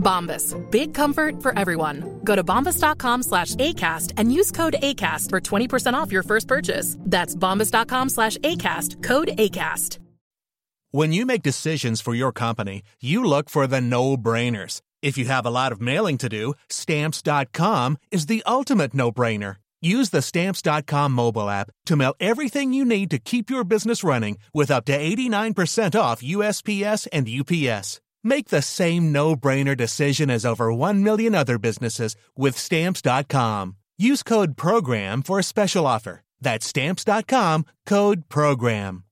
Bombas. Big comfort for everyone. Go to bombas.com slash ACAST and use code ACAST for 20% off your first purchase. That's bombas.com slash ACAST. Code ACAST. When you make decisions for your company, you look for the no-brainers. If you have a lot of mailing to do, stamps.com is the ultimate no-brainer. Use the stamps.com mobile app to mail everything you need to keep your business running with up to 89% off USPS and UPS. Make the same no-brainer decision as over 1 million other businesses with stamps.com. Use code program for a special offer. That's stamps.com, code program.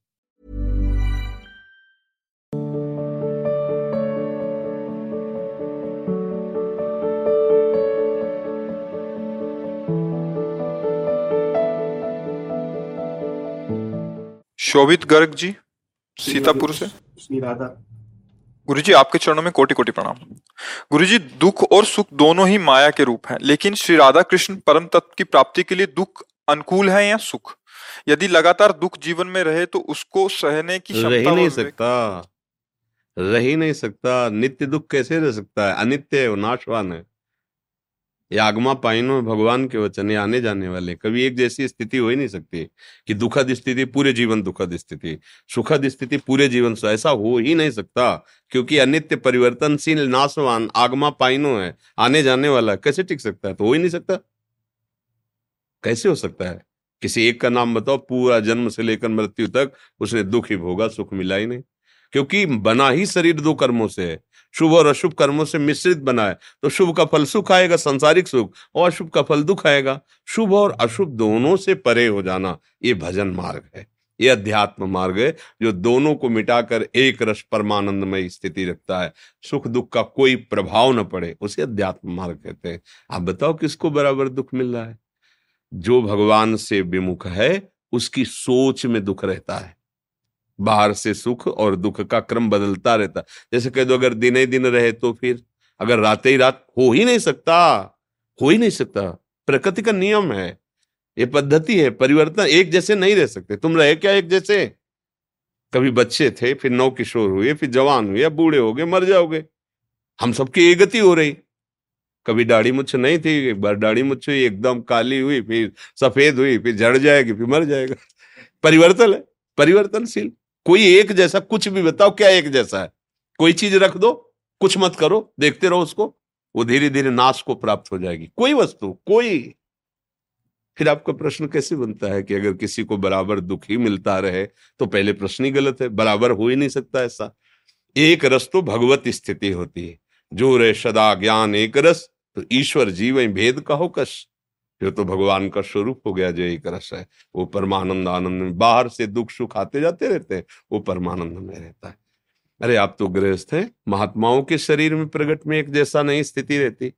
शोभित गर्ग जी सीतापुर से श्री राधा गुरु जी आपके चरणों में कोटि कोटि प्रणाम। गुरु जी दुख और सुख दोनों ही माया के रूप हैं लेकिन श्री राधा कृष्ण परम तत्व की प्राप्ति के लिए दुख अनुकूल है या सुख? यदि लगातार दुख जीवन में रहे तो उसको सहने की रह ही नहीं सकता। रह ही नहीं सकता। नित्य दुख कैसे रह सकता है? अनित्य है नाशवान है। ये आगमा पाइनो भगवान के वचन आने जाने वाले। कभी एक जैसी स्थिति हो ही नहीं सकती कि दुखद स्थिति पूरे जीवन दुखद स्थिति, सुखद स्थिति पूरे जीवन से ऐसा हो ही नहीं सकता, क्योंकि अनित्य परिवर्तनशील नाशवान आगमा पाइनो है, आने जाने वाला कैसे टिक सकता है? तो हो ही नहीं सकता। कैसे हो सकता है? किसी एक का नाम बताओ, पूरा जन्म से लेकर मृत्यु तक उसने दुख ही भोगा, सुख मिला ही नहीं। क्योंकि बना ही शरीर दो कर्मों से है। शुभ और अशुभ कर्मों से मिश्रित बना है तो शुभ का फल सुख आएगा, संसारिक सुख और अशुभ का फल दुख आएगा। शुभ और अशुभ दोनों से परे हो जाना ये भजन मार्ग है। ये अध्यात्म मार्ग है, जो दोनों को मिटाकर एक रस परमानंदमय स्थिति रखता है। सुख दुख का कोई प्रभाव न पड़े, उसे अध्यात्म मार्ग कहते हैं। आप बताओ किसको बराबर दुख मिल रहा है? जो भगवान से विमुख है, उसकी सोच में दुख रहता है। बाहर से सुख और दुख का क्रम बदलता रहता। जैसे कह दो, अगर दिन ही दिन रहे तो फिर, अगर रात ही रात हो ही नहीं सकता, हो ही नहीं सकता। प्रकृति का नियम है, ये पद्धति है, परिवर्तन एक जैसे नहीं रह सकते। तुम रहे क्या एक जैसे? कभी बच्चे थे, फिर नौ किशोर हुए, फिर जवान हुए बूढ़े हो गए, मर जाओगे। हम सबकी एक गति हो रही। कभी दाढ़ी मुछ नहीं थी, एक बार दाढ़ी मुछ हुई, एकदम काली हुई, फिर सफ़ेद हुई, फिर झड़ जाएगी, फिर मर जाएगा। परिवर्तन है, परिवर्तनशील। कोई एक जैसा, कुछ भी बताओ, क्या एक जैसा है? कोई चीज़ रख दो, कुछ मत करो, देखते रहो उसको, वो धीरे धीरे नाश को प्राप्त हो जाएगी। कोई वस्तु, कोई। फिर आपका प्रश्न कैसे बनता है कि अगर किसी को बराबर दुख ही मिलता रहे तो पहले प्रश्न ही गलत है, बराबर हो ही नहीं सकता ऐसा। एक रस तो भगवत स्थिति होती है। जो रे सदा ज्ञान एक रस तो ईश्वर जीव भेद का हो कश जो तो भगवान का स्वरूप हो गया जो एक रस है। वो परमानंद आनंद में बाहर से दुख सुख आते जाते रहते हैं, वो परमानंद में रहता है। अरे, आप तो गृहस्थ हैं, महात्माओं के शरीर में प्रगट में एक जैसा नहीं स्थिति रहती।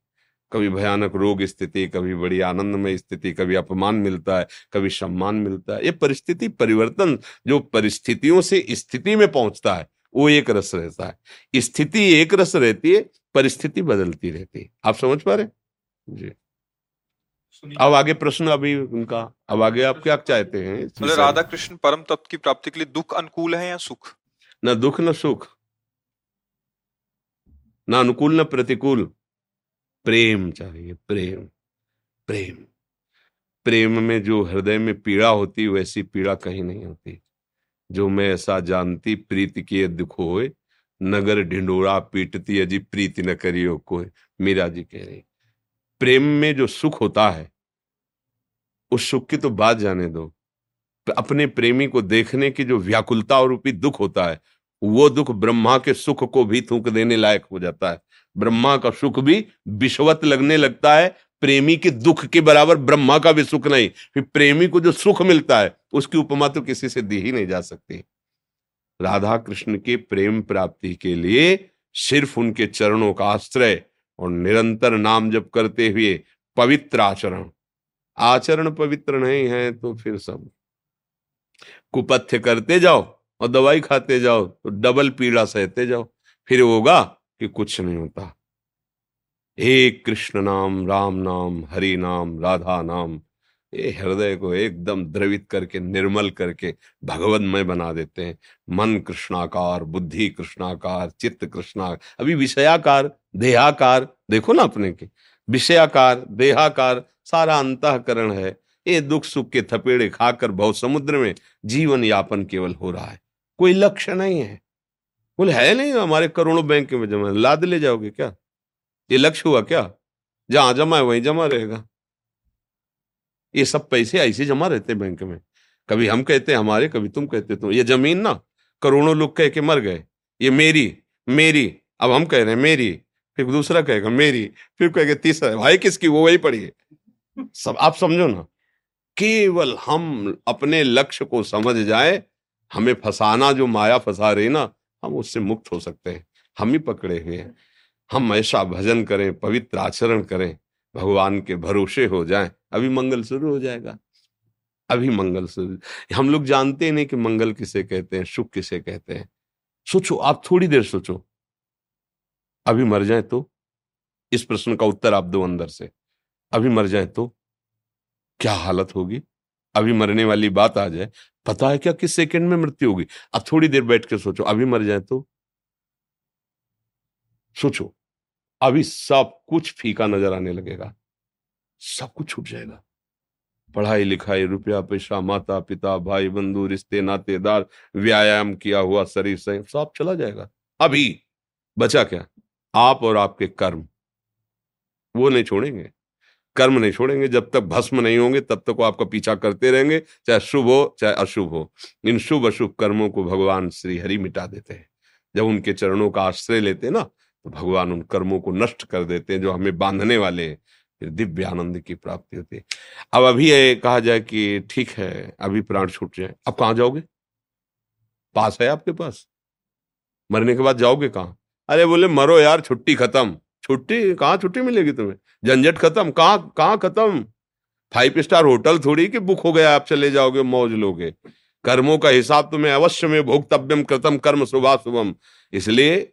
कभी भयानक रोग स्थिति, कभी बड़ी आनंदमय स्थिति, कभी अपमान मिलता है, कभी सम्मान मिलता है। ये परिस्थिति परिवर्तन जो परिस्थितियों से स्थिति में पहुँचता है, वो एक रस रहता है। स्थिति एक रस रहती है, परिस्थिति बदलती रहती है। आप समझ पा रहे जी। अब आगे प्रश्न अभी उनका अब आगे आप क्या चाहते हैं? बोले राधा कृष्ण परम तत्व की प्राप्ति के लिए दुख अनुकूल है या सुख? न दुख न सुख। न अनुकूल न प्रतिकूल। प्रेम चाहिए प्रेम प्रेम। प्रेम में जो हृदय में पीड़ा होती वैसी पीड़ा कहीं नहीं होती। जो मैं ऐसा जानती प्रीति किए दुख होए नगर ढिंडोरा पीटती अजी प्रीति न करियो कोई मीरा जी कह रही प्रेम में जो सुख होता है, उस सुख की तो बात जाने दो। अपने प्रेमी को देखने की जो व्याकुलता और रूपी दुख होता है, वो दुख ब्रह्मा के सुख को भी थूक देने लायक हो जाता है। ब्रह्मा का सुख भी विश्वत लगने लगता है, प्रेमी के दुख के बराबर ब्रह्मा का भी सुख नहीं। फिर प्रेमी को जो सुख मिलता है, उसकी उपमा तो किसी से दी ही नहीं जा सकती। राधा कृष्ण के प्रेम प्राप्ति के लिए सिर्फ़ उनके चरणों का आश्रय और निरंतर नाम जप करते हुए पवित्र आचरण आचरण पवित्र नहीं है तो फिर सब। कुपथ्य करते जाओ और दवाई खाते जाओ तो डबल पीड़ा सहते जाओ, फिर होगा कि कुछ नहीं होता। हे कृष्ण नाम, राम नाम, हरि नाम, राधा नाम ये हृदय को एकदम द्रवित करके, निर्मल करके भगवतमय बना देते हैं। मन कृष्णाकार, बुद्धि कृष्णाकार, चित्त कृष्णा अभी विषयाकार, देहाकार, देखो ना अपने के, विषयाकार, देहाकार, सारा अंतकरण है। ये दुख सुख के थपेड़े खाकर बहुत समुद्र में जीवन यापन केवल हो रहा है। कोई लक्ष्य नहीं है। बोले, है नहीं हमारे करोड़ों बैंक में जमा, लाद ले जाओगे क्या? ये लक्ष्य हुआ क्या? जहाँ जमा है, वहीं जमा रहेगा। ये सब पैसे ऐसे जमा रहते बैंक में। कभी हम कहते हैं, हमारे, कभी तुम कहते तुम ये ज़मीन ना, करोड़ों लोग कह के मर गए। ये मेरी मेरी, अब हम कह रहे हैं मेरी, फिर दूसरा कहेगा मेरी, फिर कहेगा तीसरा, भाई किसकी, वो वही पड़ी है। सब, आप समझो ना, केवल हम अपने लक्ष्य को समझ जाए, हमें फसाना, जो माया फंसा रही ना, हम उससे मुक्त हो सकते हैं। हम ही पकड़े हुए हैं। हम ऐसा भजन करें, पवित्र आचरण करें, भगवान के भरोसे हो जाएँ। अभी मंगल शुरू हो जाएगा। अभी मंगल शुरू। हम लोग जानते नहीं कि मंगल किसे कहते हैं सुख किसे कहते हैं। सोचो, आप थोड़ी देर सोचो। अभी मर जाए तो? इस प्रश्न का उत्तर आप दो अंदर से। अभी मर जाए तो? क्या हालत होगी? अभी मरने वाली बात आ जाए। पता है क्या किस सेकंड में मृत्यु होगी? अब थोड़ी देर बैठ के सोचो। अभी मर जाए तो? सोचो। अभी सब कुछ फीका नज़र आने लगेगा। सब कुछ छूट जाएगा। पढ़ाई लिखाई, रुपया पैसा, माता, पिता, भाई, बंधु, रिश्ते, नातेदार, व्यायाम किया हुआ, शरीर से सब चला जाएगा। अभी बचा क्या? आप और आपके कर्म। वो नहीं छोड़ेंगे। कर्म नहीं छोड़ेंगे। जब तक भस्म नहीं होंगे, तब तक वो आपका पीछा करते रहेंगे, चाहे शुभ हो, चाहे अशुभ हो। इन शुभ अशुभ कर्मों को भगवान श्री हरि मिटा देते हैं। जब उनके चरणों का आश्रय लेते हैं ना तो भगवान उन कर्मों को नष्ट कर देते हैं जो हमें बांधने वाले हैं। फिर दिव्य आनंद की प्राप्ति होती है। अब अभी ये कहा जाए कि ठीक है, अभी प्राण छूट जाए। अब कहाँ जाओगे? पास है आपके पास? मरने के बाद जाओगे कहाँ? अरे बोले, मरो यार, छुट्टी खत्म। छुट्टी? कहाँ छुट्टी मिलेगी तुम्हें? झंझट खत्म। कहाँ कहाँ खत्म? फाइव स्टार होटल थोड़ी कि बुक हो गया, आप चले जाओगे, मौज लोगे। कर्मों का हिसाब तुम्हें अवश्य में भोक्तव्यम कृतम, कर्म सुबह शुभम। इसलिए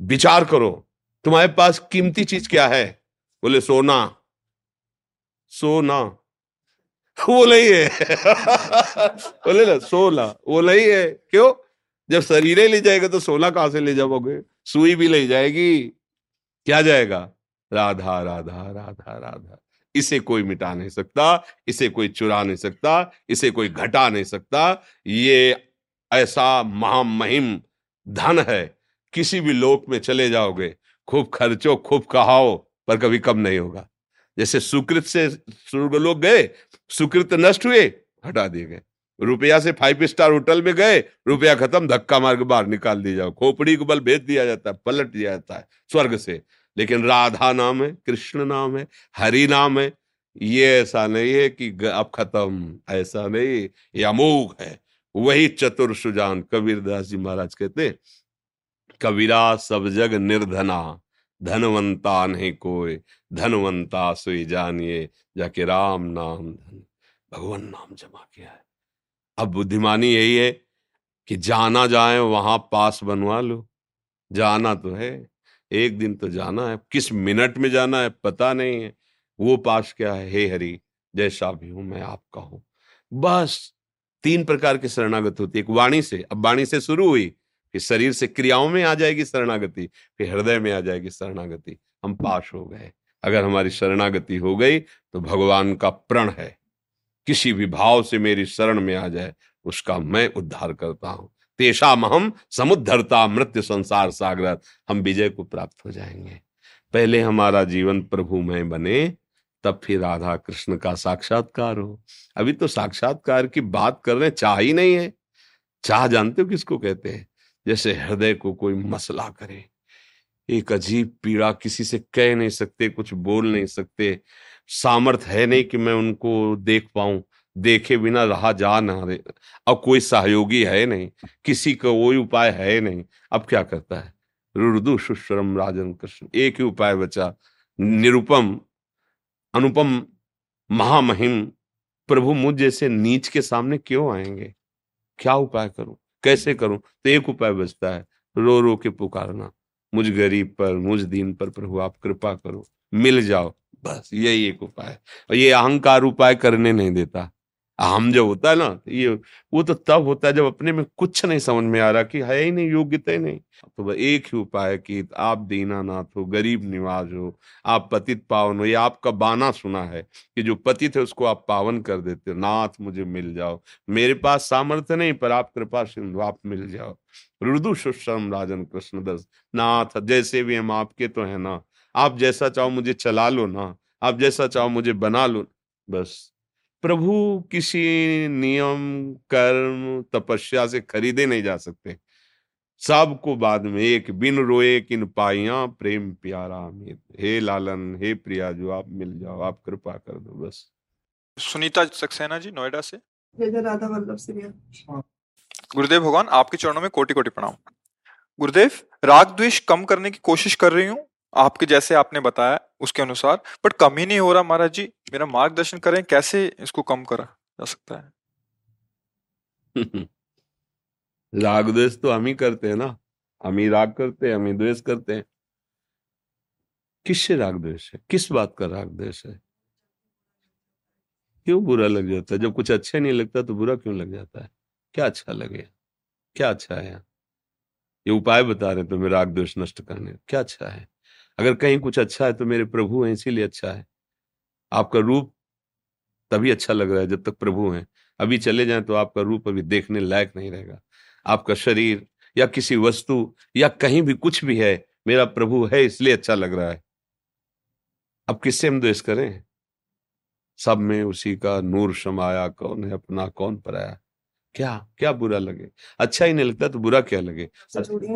विचार करो, तुम्हारे पास कीमती चीज़ क्या है? बोले, सोना। सोना। वो नहीं है। बोले ना, सोना, वो नहीं है। क्यों? जब शरीर ले जाएगा तो सोना कहाँ से ले जाओगे? सुई भी ले जाएगी। क्या जाएगा? राधा राधा राधा राधा। इसे कोई मिटा नहीं सकता, इसे कोई चुरा नहीं सकता, इसे कोई घटा नहीं सकता। ये ऐसा महामहिम धन है। किसी भी लोक में चले जाओगे, खूब खर्चो, खूब कहाओ, पर कभी कम नहीं होगा। जैसे सुकृत से स्वर्ग लोग गए, सुकृत नष्ट हुए, हटा दिए गए। रुपया से फाइव स्टार होटल में गए, रुपया खत्म, धक्का मार के बाहर निकाल दिया जाओ। खोपड़ी को बल भेज दिया जाता है, पलट दिया जाता है स्वर्ग से। लेकिन राधा नाम है, कृष्ण नाम है, हरि नाम है। ये ऐसा नहीं है कि अब खत्म, ऐसा नहीं, ये अमोघ है। वही चतुर सुजान कबीरदास जी महाराज कहते कबीरा सब जग निर्धना। धनवंता नहीं कोई, धनवंता सुई जानिए, जाके राम नाम धन। भगवान नाम जमा किया है। अब बुद्धिमानी यही है कि जाना जाए, वहाँ पास बनवा लो। जाना तो है, एक दिन तो जाना है, किस मिनट में जाना है पता नहीं है। वो पास क्या है? हे हरि, जैसा भी हूँ मैं आपका हूँ। बस, तीन प्रकार की शरणागत होती है, एक वाणी से। अब वाणी से शुरू हुई फिर शरीर से क्रियाओं में आ जाएगी शरणागति, फिर हृदय में आ जाएगी शरणागति। हम पास हो गए। अगर हमारी शरणागति हो गई तो भगवान का प्रण है। किसी भी भाव से मेरी शरण में आ जाए, उसका मैं उद्धार करता हूँ। तेषा महम समुद्धरता मृत्यु संसार सागर हम विजय को प्राप्त हो जाएँगे। पहले हमारा जीवन प्रभु में बने, तब फिर राधा कृष्ण का साक्षात्कार हो। अभी तो साक्षात्कार की बात कर रहे चाह ही नहीं है। चाह जानते हो किसको कहते हैं? जैसे हृदय को कोई मसला करे। एक अजीब पीड़ा किसी से कह नहीं सकते, कुछ बोल नहीं सकते। सामर्थ है नहीं कि मैं उनको देख पाऊँ, देखे बिना रहा जा ना रहे अब कोई सहयोगी है नहीं, किसी का कोई उपाय है नहीं। अब क्या करता है? रुदु सुश्रम राजन कृष्ण। एक ही उपाय बचा। निरुपम, अनुपम, महामहिम, प्रभु मुझ जैसे नीच के सामने क्यों आएँगे? क्या उपाय करूँ? कैसे करूँ? तो एक उपाय बचता है, रो रो के पुकारना। मुझ गरीब पर, मुझ दीन पर प्रभु, आप कृपा करो, मिल जाओ। बस यही एक उपाय और ये अहंकार उपाय करने नहीं देता। हम जब होता है ना, ये, वो तो तब होता है जब अपने में कुछ नहीं समझ में आ रहा कि है ही नहीं, योग्यता ही नहीं। तो एक ही उपाय कि आप दीनानाथ हो, गरीब निवाज हो, आप पतित पावन हो, ये आपका बाना सुना है कि जो पतित है उसको आप पावन कर देते हो, नाथ मुझे मिल जाओ, मेरे पास सामर्थ्य नहीं, पर आप कृपा सिंधु, आप मिल जाओ। रुदु सुश्रम राजन कृष्ण दस नाथ, जैसे भी हम आपके तो है ना, आप जैसा चाहो मुझे चला लो ना, आप जैसा चाहो मुझे बना लो, बस। प्रभु किसी नियम कर्म तपस्या से खरीदे नहीं जा सकते। सबको बाद में एक बिन रोए किन पाइया प्रेम प्यारा अमित हे लालन हे प्रिया जो आप मिल जाओ आप कृपा कर दो बस। सुनीता सक्सेना जी नोएडा से। जय जय राधा वल्लभ गुरुदेव भगवान आपके चरणों में कोटि कोटि प्रणाम। गुरुदेव राग द्वेष कम करने की कोशिश कर रही हूँ। आपके जैसे आपने बताया उसके अनुसार। बट कम ही नहीं हो रहा महाराज जी। मेरा मार्गदर्शन करें कैसे इसको कम करा जा सकता है। राग द्वेष तो हम ही करते हैं ना। हम ही राग करते हैं, हम ही द्वेष करते हैं। किससे राग द्वेष है? किस बात का राग द्वेष है? क्यों बुरा लग जाता है? जब कुछ अच्छा नहीं लगता तो बुरा क्यों लग जाता है? क्या अच्छा लगे? क्या अच्छा है? ये उपाय बता रहे तो राग द्वेष नष्ट करने। क्या अच्छा है? अगर कहीं कुछ अच्छा है तो मेरे प्रभु हैं, इसीलिए अच्छा है। आपका रूप तभी अच्छा लग रहा है जब तक प्रभु हैं। अभी चले जाएँ तो आपका रूप अभी देखने लायक नहीं रहेगा। आपका शरीर या किसी वस्तु या कहीं भी कुछ भी है, मेरा प्रभु है, इसलिए अच्छा लग रहा है। अब किससे हम द्वेष करें? सब में उसी का नूर समाया कौन है अपना, कौन पराया? क्या क्या बुरा लगे? अच्छा ही नहीं लगता तो बुरा क्या लगे?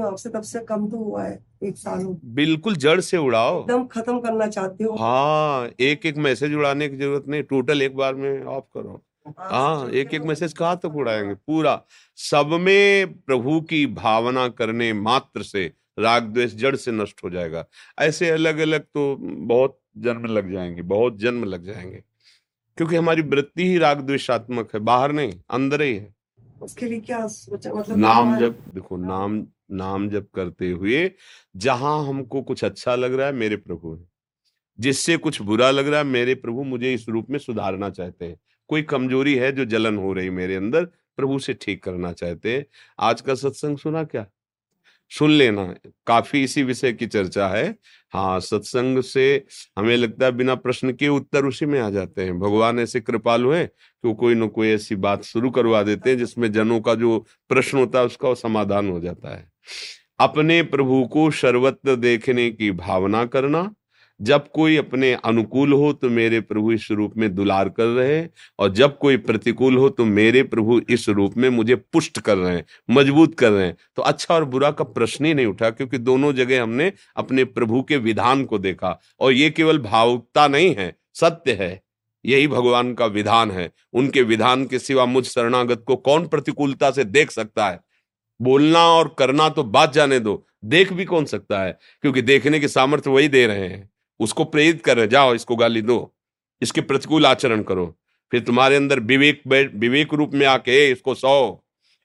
आपसे तब से कम तो हुआ है एक साल बिल्कुल जड़ से उड़ाओ। एकदम खत्म करना चाहते हो। हाँ एक एक मैसेज उड़ाने की ज़रूरत नहीं टोटल एक बार में ऑफ़ करो। हाँ, हाँ एक एक मैसेज कहाँ तक उड़ाएँगे? पूरा सब में प्रभु की भावना करने मात्र से राग द्वेष जड़ से नष्ट हो जाएगा। ऐसे अलग अलग तो बहुत जन्म लग जाएँगे बहुत जन्म लग जाएँगे। क्योंकि हमारी वृत्ति ही राग द्वेषात्मक है बाहर नहीं अंदर ही है। उसके लिए क्या मतलब नाम जब देखो नाम नाम जब करते हुए जहाँ हमको कुछ अच्छा लग रहा है मेरे प्रभु है। जिससे कुछ बुरा लग रहा है मेरे प्रभु मुझे इस रूप में सुधारना चाहते हैं। कोई कमज़ोरी है जो जलन हो रही मेरे अंदर प्रभु से ठीक करना चाहते हैं। आज का सत्संग सुना क्या? सुन लेना। काफ़ी इसी विषय की चर्चा है। हाँ सत्संग से हमें लगता है बिना प्रश्न के उत्तर उसी में आ जाते हैं। भगवान ऐसे कृपालु हैं कि वो कोई ना कोई ऐसी बात शुरू करवा देते हैं जिसमें जनों का जो प्रश्न होता है उसका समाधान हो जाता है। अपने प्रभु को सर्वत्र देखने की भावना करना जब कोई अपने अनुकूल हो तो मेरे प्रभु इस रूप में दुलार कर रहे हैं, और जब कोई प्रतिकूल हो तो मेरे प्रभु इस रूप में मुझे पुष्ट कर रहे हैं, मज़बूत कर रहे हैं। तो अच्छा और बुरा का प्रश्न ही नहीं उठा, क्योंकि दोनों जगह हमने अपने प्रभु के विधान को देखा, और ये केवल भावुकता नहीं है, सत्य है। यही भगवान का विधान है। उनके विधान के सिवा मुझ शरणागत को कौन प्रतिकूलता से देख सकता है? बोलना और करना तो बात जाने दो, देख भी कौन सकता है? क्योंकि देखने के सामर्थ्य वही दे रहे हैं। उसको प्रेरित कर रहे जाओ इसको गाली दो इसके प्रतिकूल आचरण करो। फिर तुम्हारे अंदर विवेक विवेक रूप में आके इसको सौ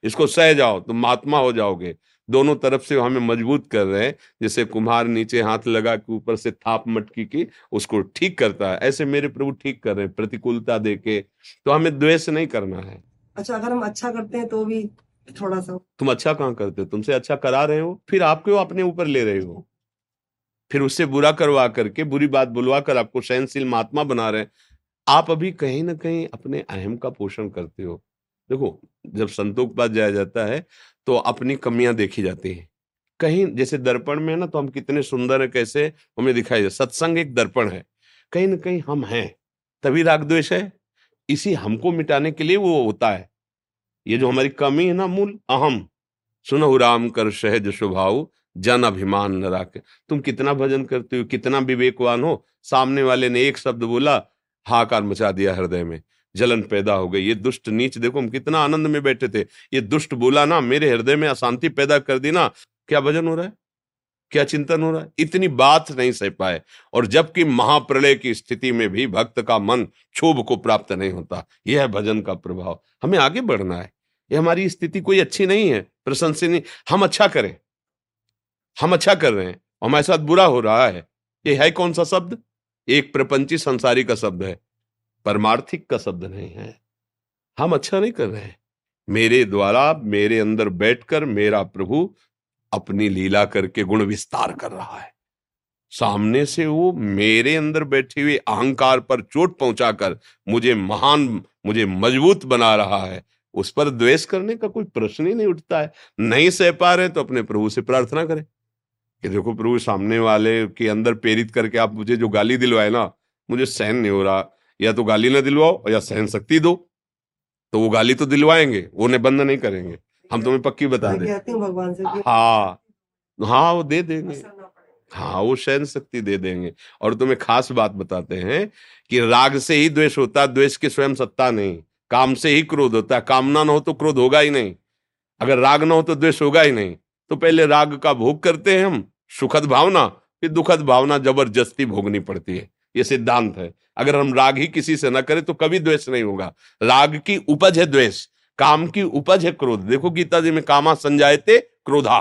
इसको सह जाओ तुम महात्मा हो जाओगे। दोनों तरफ़ से हमें मज़बूत कर रहे हैं जैसे कुम्हार नीचे हाथ लगा के ऊपर से थाप मटकी की उसको ठीक करता है। ऐसे मेरे प्रभु ठीक कर रहे हैं प्रतिकूलता दे के तो हमें द्वेष नहीं करना है। अच्छा अगर हम अच्छा करते हैं तो भी थोड़ा सा तुम अच्छा कहाँ करते हो? तुमसे अच्छा करा रहे हो फिर आपके अपने ऊपर ले रहे हो? फिर उससे बुरा करवा करके, बुरी बात बुलवा कर आपको सहनशील महात्मा बना रहे हैं। आप अभी कहीं ना कहीं अपने अहम का पोषण करते हो। देखो, जब संतों पास जाया जाता है तो अपनी कमियाँ देखी जाती हैं। कहीं, जैसे दर्पण में ना तो हम कितने सुंदर है, कैसे हमें दिखाई दे, सत्संग एक दर्पण है। कहीं ना कहीं हम हैं, तभी राग द्वेष है। इसी हमको मिटाने के लिए वो होता है। ये जो हमारी कमी है ना, मूल, अहम। सुनहु राम कर सहज स्वभाव जन अभिमान न राखे तुम कितना भजन करते हो, कितना विवेकवान हो? सामने वाले ने एक शब्द बोला हाकार मचा दिया हृदय में। जलन पैदा हो गई। ये दुष्ट नीच, देखो हम कितना आनंद में बैठे थे। ये दुष्ट बोला ना, मेरे हृदय में अशांति पैदा कर दी ना, क्या भजन हो रहा है? क्या चिंतन हो रहा है? इतनी बात नहीं सह पाए। और जबकि महाप्रलय की स्थिति में भी भक्त का मन क्षोभ को प्राप्त नहीं होता। यह है भजन का प्रभाव। हमें आगे बढ़ना है। ये हमारी स्थिति कोई अच्छी नहीं है, प्रशंसनीय। हम अच्छा करें। हम अच्छा कर रहे हैं हमारे साथ बुरा हो रहा है। ये है कौन सा शब्द? एक प्रपंची संसारी का शब्द है, परमार्थिक का शब्द नहीं है। हम अच्छा नहीं कर रहे हैं। मेरे द्वारा मेरे अंदर बैठकर मेरा प्रभु अपनी लीला करके गुण विस्तार कर रहा है। सामने से वो मेरे अंदर बैठे हुए अहंकार पर चोट पहुंचाकर मुझे महान, मुझे मज़बूत बना रहा है। उस पर द्वेष करने का कोई प्रश्न ही नहीं उठता है। नहीं सह पा रहे तो अपने प्रभु से प्रार्थना करें। कि देखो प्रभु सामने वाले के अंदर प्रेरित करके आप मुझे जो गाली दिलवाए ना मुझे सहन नहीं हो रहा। या तो गाली ना दिलवाओ या सहन शक्ति दो। तो वो गाली तो दिलवाएँगे वो निबंध नहीं करेंगे। हम तुम्हें पक्की बता दें। भगवान से हाँ। हाँ वो दे देंगे। हाँ वो सहन शक्ति दे देंगे। और तुम्हें खास बात बताते हैं कि राग से ही द्वेष होता है द्वेष की स्वयं सत्ता नहीं। काम से ही क्रोध होता। है कामना ना हो तो क्रोध होगा ही नहीं। अगर राग ना हो तो द्वेष होगा ही नहीं। तो पहले राग का भोग करते हैं हम, सुखद भावना, फिर दुखद भावना, ज़बरदस्ती भोगनी पड़ती है। ये सिद्धांत है। अगर हम राग ही किसी से ना करें तो कभी द्वेष नहीं होगा। राग की उपज है द्वेष, काम की उपज है क्रोध। देखो गीता जी में कामा संजायते क्रोधा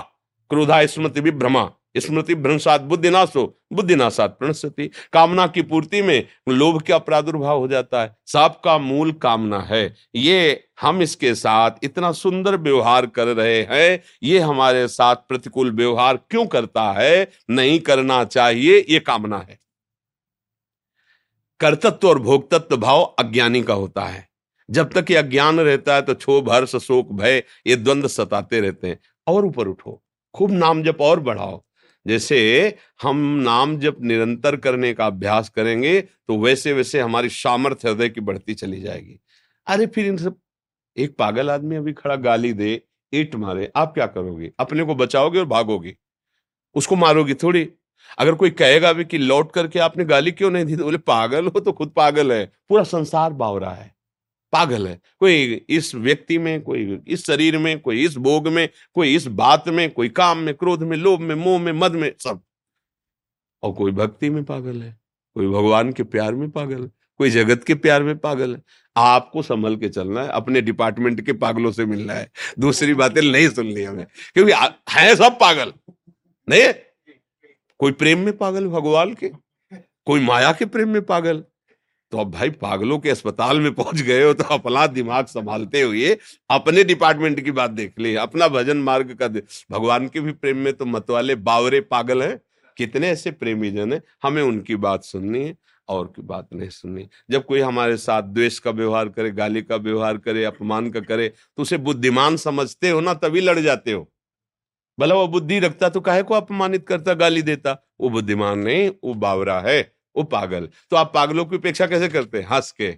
क्रोधा स्मृति विभ्रमा। स्मृति भ्रंशात बुद्धिनाशो, बुद्धिनाशात प्रणश्यति। कामना की पूर्ति में लोभ का प्रादुर्भाव हो जाता है। सबका मूल कामना है। ये हम इसके साथ इतना सुंदर व्यवहार कर रहे हैं। ये हमारे साथ प्रतिकूल व्यवहार क्यों करता है? नहीं करना चाहिए, ये कामना है। कर्तत्व और भोक्तत्व भाव अज्ञानी का होता है। जब तक ये अज्ञान रहता है तो क्षोभ, हर्ष, शोक, भय, ये द्वंद्व सताते रहते हैं। और ऊपर उठो। खूब नाम जप और बढ़ाओ। जैसे हम नाम जब निरंतर करने का अभ्यास करेंगे तो वैसे वैसे हमारी सामर्थ्य हृदय की बढ़ती चली जाएगी। अरे फिर इन सब, एक पागल आदमी अभी खड़ा गाली दे, ईट मारे, आप क्या करोगे? अपने को बचाओगे और भागोगे? उसको मारोगे थोड़ी? अगर कोई कहेगा भी कि लौट करके आपने गाली क्यों नहीं दी तो बोले, पागल हो तो खुद पागल है। पूरा संसार बावरा है। पागल है। कोई इस व्यक्ति में, कोई इस शरीर में, कोई इस भोग में, कोई इस बात में, कोई काम में, क्रोध में, लोभ में, मोह में, मद में, सब। और कोई भक्ति में पागल है, कोई भगवान के प्यार में पागल है, कोई जगत के प्यार में पागल है। आपको संभल के चलना है, अपने डिपार्टमेंट के पागलों से मिलना है। दूसरी बातें नहीं सुननी हमें, क्योंकि है सब पागल, नहीं? कोई प्रेम में पागल भगवान के, कोई माया के प्रेम में पागल तो अब भाई पागलों के अस्पताल में पहुँच गए हो तो अपना दिमाग संभालते हुए अपने डिपार्टमेंट की बात देख ले, अपना भजन मार्ग का भगवान के भी प्रेम में तो मत वाले बावरे पागल हैं। कितने ऐसे प्रेमी जन है। हमें उनकी बात सुननी है और की बात नहीं सुननी। जब कोई हमारे साथ द्वेष का व्यवहार करे, गाली का व्यवहार करे, अपमान का करे तो उसे बुद्धिमान समझते हो ना, तभी लड़ जाते हो। भला वो बुद्धि रखता तो काहे को अपमानित करता, गाली देता? वो बुद्धिमान नहीं, वो बावरा है। वो पागल तो आप पागलों की उपेक्षा कैसे करते हैं? हंस के।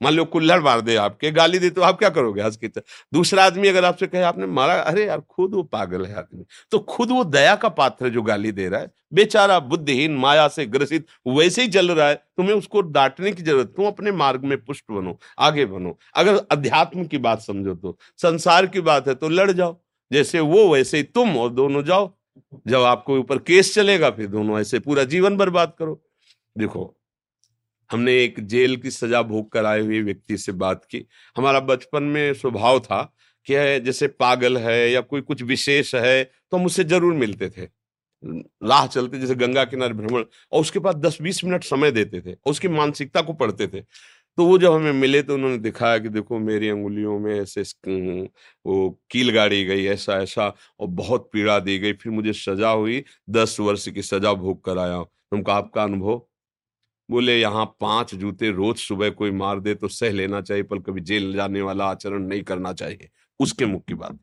मान लो कुल्हड़ मार दे आपके, गाली दे तो आप क्या करोगे हंस के? दूसरा आदमी अगर आपसे कहे, आपने मारा, अरे यार, खुद वो पागल है आदमी। तो खुद वो दया का पात्र है जो गाली दे रहा है। बेचारा बुद्धिहीन, माया से ग्रसित, वैसे ही जल रहा है। तुम्हें उसको डांटने की ज़रूरत, तुम अपने मार्ग में पुष्ट बनो, आगे बनो। अगर अध्यात्म की बात समझो तो संसार की बात है तो लड़ जाओ। जैसे वो, वैसे ही तुम और दोनों जाओ। जब आपको ऊपर केस चलेगा, फिर दोनों ऐसे पूरा जीवन बर्बाद करो। देखो, हमने एक जेल की सजा भोग कर आए हुए व्यक्ति से बात की। हमारा बचपन में स्वभाव था कि जैसे पागल है या कोई कुछ विशेष है तो हम उससे ज़रूर मिलते थे। राह चलते, जैसे गंगा किनारे भ्रमण, और उसके पास दस बीस मिनट समय देते थे, और उसकी मानसिकता को पढ़ते थे। तो वो जब हमें मिले तो उन्होंने दिखाया कि देखो, मेरी अंगुलियों में ऐसे वो कील गाड़ी गई, ऐसा ऐसा, और बहुत पीड़ा दी गई। फिर मुझे सजा हुई, दस वर्ष की सजा भोग कर आया हूँ उनका आपका अनुभव? बोले, यहाँ पाँच जूते रोज सुबह कोई मार दे तो सह लेना चाहिए, पर कभी जेल जाने वाला आचरण नहीं करना चाहिए। उसके मुख की बात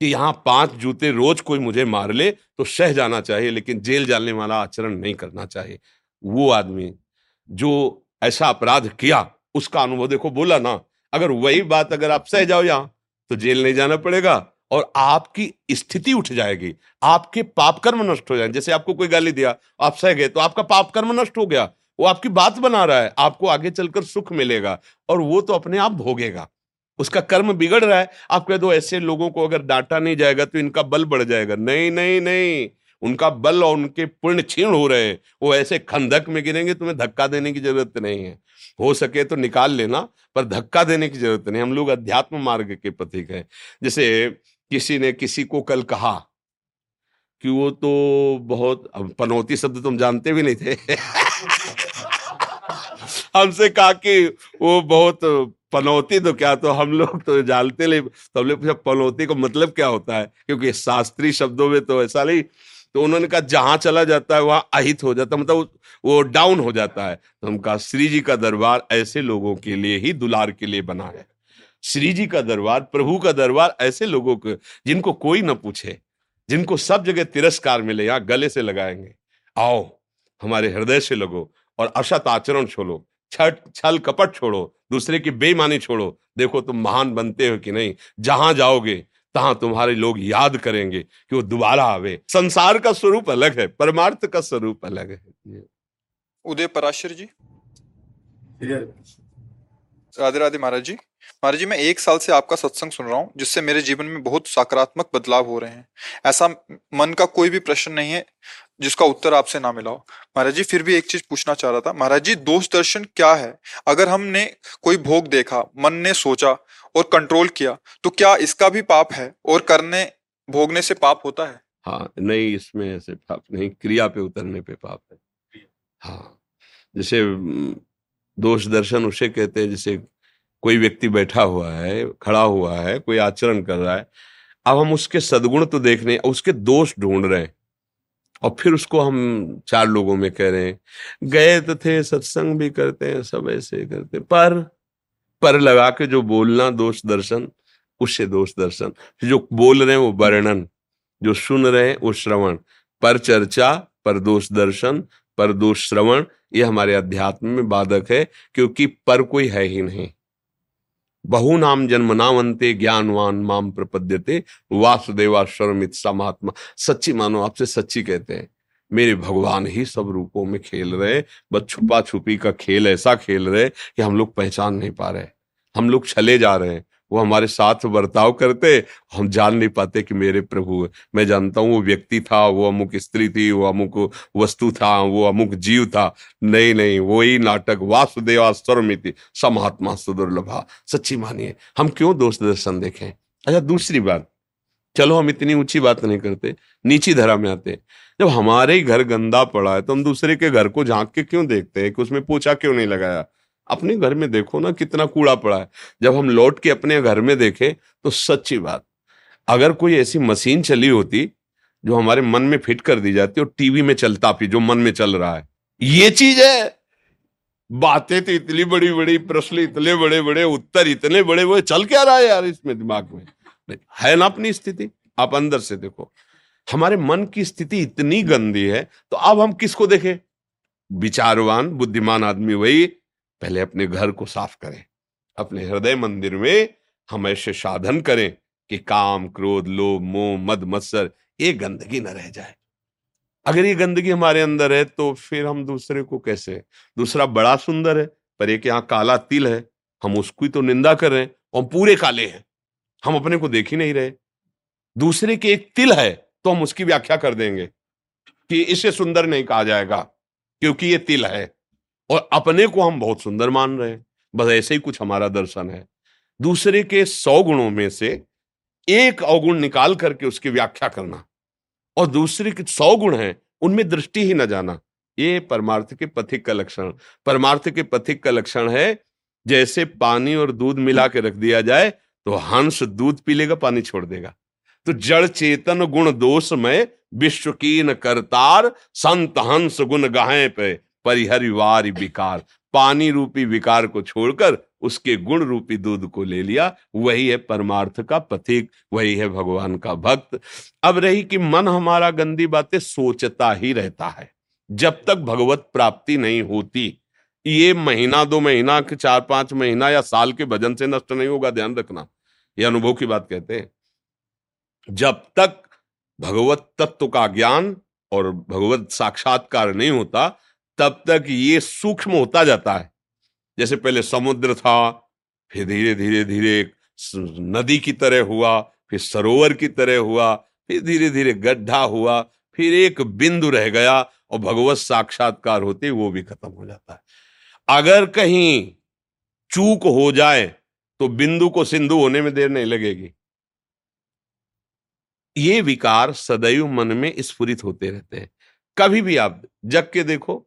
कि यहाँ पाँच जूते रोज कोई मुझे मार ले तो सह जाना चाहिए, लेकिन जेल जाने वाला आचरण नहीं करना चाहिए। वो आदमी जो ऐसा अपराध किया, उसका अनुभव देखो, बोला ना, अगर वही बात अगर आप सह जाओ यहाँ तो जेल नहीं जाना पड़ेगा और आपकी स्थिति उठ जाएगी, आपके पाप कर्म नष्ट हो जाएँगे। जैसे आपको कोई गाली दिया, आप सह गए तो आपका पाप कर्म नष्ट हो गया वो आपकी बात बना रहा है, आपको आगे चलकर सुख मिलेगा और वो तो अपने आप भोगेगा। उसका कर्म बिगड़ रहा है, आप कह दो ऐसे लोगों को अगर डांटा नहीं जाएगा तो इनका बल बढ़ जाएगा। नहीं नहीं नहीं, उनका बल और उनके पुण्य क्षीण हो रहे हैं, वो ऐसे खंधक में गिरेंगे, तुम्हें धक्का देने की ज़रूरत नहीं है। हो सके तो निकाल लेना, पर धक्का देने की ज़रूरत नहीं हम लोग अध्यात्म मार्ग के प्रतीक हैं। जैसे किसी ने किसी को कल कहा कि वो तो बहुत पनौती शब्द तुम जानते भी नहीं थे। हमसे कहा कि वो बहुत पनौती तो क्या तो हम लोग तो जानते ले तो हम लोग पूछा, पनौती का मतलब क्या होता है? क्योंकि शास्त्रीय शब्दों में तो ऐसा नहीं। तो उन्होंने कहा, जहाँ चला जाता है, वहाँ अहित हो जाता मतलब वो डाउन हो जाता है। तो हम कहा, श्री जी का दरबार ऐसे लोगों के लिए ही दुलार के लिए बना है। श्री जी का दरबार, प्रभु का दरबार ऐसे लोगों को, जिनको कोई ना पूछे, जिनको सब जगह तिरस्कार मिले, यहाँ गले से लगाएँगे। आओ, हमारे हृदय से लगो और असत आचरण छोड़ो। छल कपट छोड़ो दूसरे की बेईमानी छोड़ो। देखो तुम महान बनते हो कि नहीं। जहाँ जाओगे तहां तुम्हारे लोग याद करेंगे कि वो दोबारा आवे। संसार का स्वरूप अलग है परमार्थ का स्वरूप अलग है। उदय पराशर जी। राधे राधे महाराज जी। महाराज जी मैं एक साल से आपका सत्संग सुन रहा हूँ जिससे मेरे जीवन में बहुत सकारात्मक बदलाव हो रहे हैं। ऐसा मन का कोई भी प्रश्न नहीं है। जिसका उत्तर आपसे ना मिला हो। महाराज जी, फिर भी एक चीज़ पूछना चाह रहा था। महाराज जी दोष दर्शन क्या है? अगर हमने कोई भोग देखा, मन ने सोचा और कंट्रोल किया तो क्या इसका भी पाप है और करने, भोगने से पाप होता है? हाँ नहीं, इसमें ऐसे पाप नहीं, क्रिया पे उतरने पे पाप है। हाँ जैसे दोष दर्शन उसे कहते हैं, जैसे कोई व्यक्ति बैठा हुआ है, खड़ा हुआ है, कोई आचरण कर रहा है, अब हम उसके सदगुण तो देख रहे हैं, उसके दोष ढूंढ रहे हैं। और फिर उसको हम चार लोगों में कह रहे हैं, गए तो थे, सत्संग भी करते हैं, सब ऐसे करते पर पर लगा के जो बोलना दोष दर्शन, उससे दोष दर्शन। जो बोल रहे हैं वो वर्णन, जो सुन रहे हैं वो श्रवण। पर चर्चा, पर दोष दर्शन, पर दोष श्रवण, ये हमारे अध्यात्म में बाधक है, क्योंकि पर कोई है ही नहीं। बहु जन्म नावंते ज्ञानवान माम प्रपद्यते, वासुदेवा शर्मित महात्मा। सच्ची मानो, आपसे सच्ची कहते हैं, मेरे भगवान ही सब रूपों में खेल रहे बस छुपा छुपी का खेल ऐसा खेल रहे कि हम लोग पहचान नहीं पा रहे हम लोग छले जा रहे हैं। वो हमारे साथ बर्ताव करते, हम जान नहीं पाते कि मेरे प्रभु मैं जानता हूँ वो व्यक्ति था, वो अमुक स्त्री थी, वो अमुक वस्तु था, वो अमुक जीव था। नहीं नहीं, वो ही नाटक वासुदेवा स्वरमिति, समात्मा सुदुर्लभा। सच्ची मानिए, हम क्यों दोस्त दर्शन देखें? अच्छा दूसरी बात। चलो, हम इतनी ऊँची बात नहीं करते, नीची धरा में आते जब हमारे ही घर गंदा पड़ा है तो हम दूसरे के घर को झाँक के क्यों देखते हैं? कि उसमें पोछा क्यों नहीं लगाया? अपने घर में देखो ना कितना कूड़ा पड़ा है। जब हम लौट के अपने घर में देखें तो सच्ची बात, अगर कोई ऐसी मशीन चली होती, जो हमारे मन में फिट कर दी जाती और टीवी में चलता भी, जो मन में चल रहा है, ये चीज़ है। बातें तो इतनी बड़ी बड़ी प्रश्न इतने बड़े बड़े उत्तर इतने बड़े बड़े चल क्या रहा है यार इसमें दिमाग में? है ना अपनी स्थिति? आप अंदर से देखो। हमारे मन की स्थिति इतनी गंदी है तो अब हम किसको देखें? विचारवान, बुद्धिमान आदमी, वही पहले अपने घर को साफ़ करें, अपने हृदय मंदिर में हम ऐसे साधन करें कि काम, क्रोध, लोभ, मोह, मद, मत्सर, ये गंदगी न रह जाए। अगर ये गंदगी हमारे अंदर है तो फिर हम दूसरे को कैसे? दूसरा बड़ा सुंदर है, पर एक यहाँ काला तिल है। हम उसकी तो निंदा कर रहे हैं, और पूरे काले हैं। हम अपने को देख ही नहीं रहे। दूसरे के एक तिल है तो हम उसकी व्याख्या कर देंगे कि इसे सुंदर नहीं कहा जाएगा, क्योंकि ये तिल है। और अपने को हम बहुत सुंदर मान रहे हैं। बस ऐसे ही कुछ हमारा दर्शन है। दूसरे के सौ गुणों में से एक अवगुण निकाल करके उसकी व्याख्या करना और दूसरे के सौ गुण हैं, उनमें दृष्टि ही न जाना। ये परमार्थ के पथिक का लक्षण। परमार्थ के पथिक का लक्षण है, जैसे पानी और दूध मिला के रख दिया जाए तो हंस दूध पी लेगा पानी छोड़ देगा। तो जड़ चेतन गुण दोष में विश्व करतार संत हंस गुण गाहे पे। परिहरिवार विकार। पानी रूपी विकार को छोड़कर उसके गुण रूपी दूध को ले लिया। वही है परमार्थ का पथिक वही है भगवान का भक्त। अब रही कि मन हमारा गंदी बातें सोचता ही रहता है। जब तक भगवत प्राप्ति नहीं होती, ये महीना, दो महीना, के चार, पाँच महीना या साल के भजन से नष्ट नहीं होगा, ध्यान रखना। ये अनुभव की बात कहते हैं। जब तक भगवत तत्व का ज्ञान और भगवत साक्षात्कार नहीं होता तब तक ये सूक्ष्म होता जाता है। जैसे पहले समुद्र था, फिर धीरे धीरे धीरे नदी की तरह हुआ, फिर सरोवर की तरह हुआ, फिर धीरे धीरे गड्ढा हुआ, फिर एक बिंदु रह गया और भगवत साक्षात्कार होते वो भी खत्म हो जाता है। अगर कहीं चूक हो जाए तो बिंदु को सिंधु होने में देर नहीं लगेगी। ये विकार सदैव मन में स्फुरित होते रहते हैं। कभी भी आप जग के देखो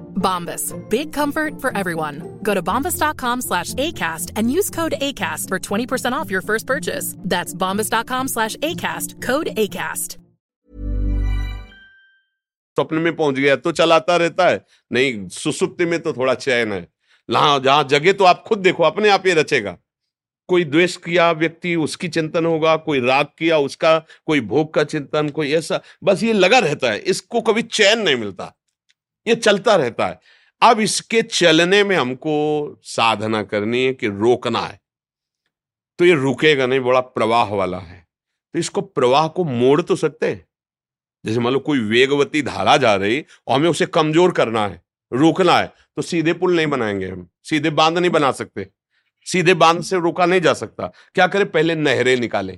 Bombas. Big comfort for everyone. Go to bombas.com slash ACAST and use code ACAST for 20% off your first purchase. That's bombas.com slash ACAST. Code ACAST. स्वप्न में पहुँच गया तो चलाता रहता है नहीं सुसुप्ति में तो थोड़ा चैन है जहाँ जगह तो आप खुद देखो अपने आप ही रचेगा कोई द्वेष किया व्यक्ति उसकी चिंतन होगा कोई राग किया उसका कोई भोग का चिंतन कोई ऐसा बस ये लगा रहता है इसको कभी चैन नहीं मिलता ये चलता रहता है। अब इसके चलने में हमको साधना करनी है कि रोकना है। तो ये रुकेगा नहीं, बड़ा प्रवाह वाला है। तो इसको प्रवाह को मोड़ तो सकते हैं। जैसे मान लो कोई वेगवती धारा जा रही और हमें उसे कमज़ोर करना है, रोकना है तो सीधे पुल नहीं बनाएँगे हम, सीधे बाँध नहीं बना सकते। सीधे बाँध से रोका नहीं जा सकता। क्या करें? पहले नहरें निकालें।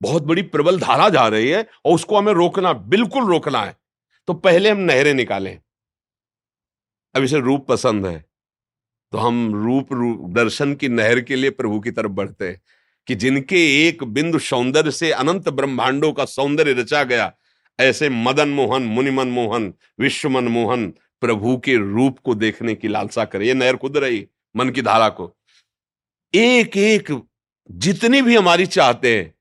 बहुत बड़ी प्रबल धारा जा रही है और उसको हमें रोकना, बिल्कुल रोकना है। तो पहले हम नहरें निकालें। अब इसे रूप पसंद है। तो हम रूप, रूप दर्शन की नहर के लिए प्रभु की तरफ़ बढ़ते हैं कि जिनके एक बिंदु सौंदर्य से अनंत ब्रह्मांडों का सौंदर्य रचा गया ऐसे मदन मोहन मुनिमन मोहन विश्व मन मोहन प्रभु के रूप को देखने की लालसा करे। ये नहर खुद रही मन की धारा को। एक एक जितनी भी हमारी चाहते हैं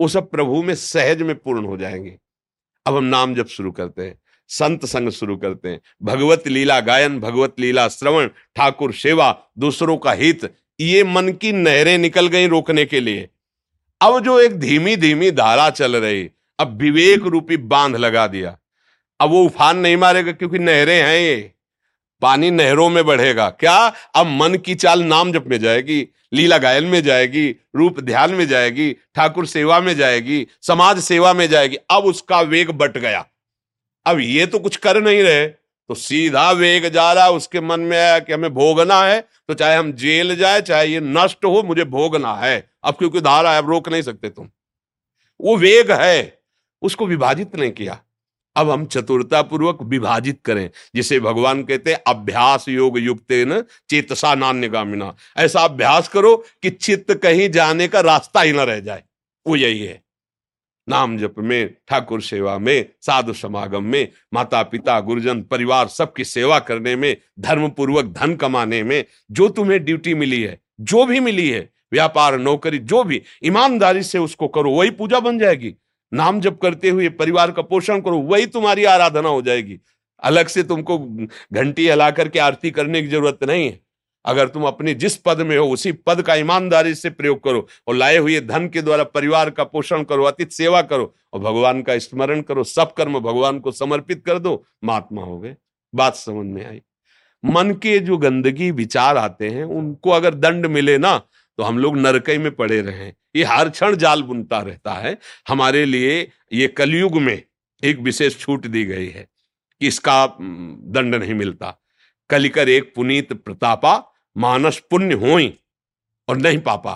वो सब प्रभु में सहज में पूर्ण हो जाएँगे। अब हम नाम जब शुरू करते हैं। संत संग शुरू करते हैं। भगवत लीला गायन, भगवत लीला श्रवण, ठाकुर सेवा, दूसरों का हित, ये मन की नहरें निकल गई रोकने के लिए। अब जो एक धीमी धीमी धारा चल रही, अब विवेक रूपी बाँध लगा दिया। अब वो उफान नहीं मारेगा क्योंकि नहरें हैं ये। पानी नहरों में बढ़ेगा। क्या? अब मन की चाल नाम जप में जाएगी, लीला गायन में जाएगी, रूप ध्यान में जाएगी, ठाकुर सेवा में जाएगी, समाज सेवा में जाएगी। अब उसका वेग बट गया। अब ये तो कुछ कर नहीं रहे तो सीधा वेग जा रहा उसके मन में आया कि हमें भोगना है तो चाहे हम जेल जाए, चाहे ये नष्ट हो, मुझे भोगना है। अब क्योंकि धारा है, अब रोक नहीं सकते तुम। वो वेग है, उसको विभाजित नहीं किया। अब हम चतुरता पूर्वक विभाजित करें, जिसे भगवान कहते हैं अभ्यास योग युक्त न चेतसा नान्य गामिना ऐसा अभ्यास करो कि चित्त कहीं जाने का रास्ता ही ना रह जाए। वो यही है। नाम जप में, ठाकुर सेवा में, साधु समागम में माता पिता गुरुजन, परिवार सबकी सेवा करने में धर्म पूर्वक धन कमाने में जो तुम्हें ड्यूटी मिली है, जो भी मिली है, व्यापार, नौकरी, जो भी, ईमानदारी से उसको करो, वही पूजा बन जाएगी। नाम जप करते हुए परिवार का पोषण करो, वही तुम्हारी आराधना हो जाएगी। अलग से तुमको घंटी हिला करके आरती करने की ज़रूरत नहीं है। अगर तुम अपने जिस पद में हो, उसी पद का ईमानदारी से प्रयोग करो और लाए हुए धन के द्वारा परिवार का पोषण करो अतिथ सेवा करो और भगवान का स्मरण करो, सब कर्म भगवान को समर्पित कर दो, महात्मा हो गए। बात समझ में आई? मन के जो गंदगी विचार आते हैं, उनको अगर दंड मिले ना तो हम लोग नरकई में पड़े रहे। ये हर क्षण जाल बुनता रहता है। हमारे लिए ये कलयुग में एक विशेष छूट दी गई है कि इसका दंड नहीं मिलता। कलिकर एक पुनीत प्रतापा मानस पुण्य हो ही और नहीं पापा।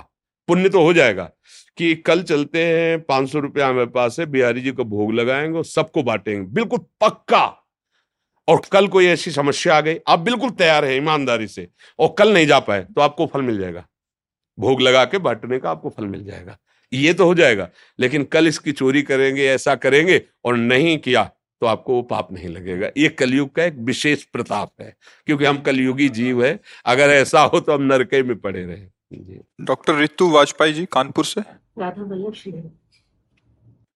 पुण्य तो हो जाएगा कि कल चलते हैं, पाँच सौ रुपया हमारे पास है, बिहारी जी को भोग लगाएँगे, सबको बांटेंगे। बिल्कुल पक्का। और कल कोई ऐसी समस्या आ गई, आप बिल्कुल तैयार है ईमानदारी से और कल नहीं जा पाए तो आपको फल मिल जाएगा। भोग लगा के बांटने का आपको फल मिल जाएगा। ये तो हो जाएगा, लेकिन कल इसकी चोरी करेंगे, ऐसा करेंगे और नहीं किया तो आपको वो पाप नहीं लगेगा। ये कलयुग का एक विशेष प्रताप है क्योंकि हम कलयुगी जीव है। अगर ऐसा हो तो हम नरके में पड़े रहे। जी। डॉक्टर रितु वाजपेयी जी कानपुर से?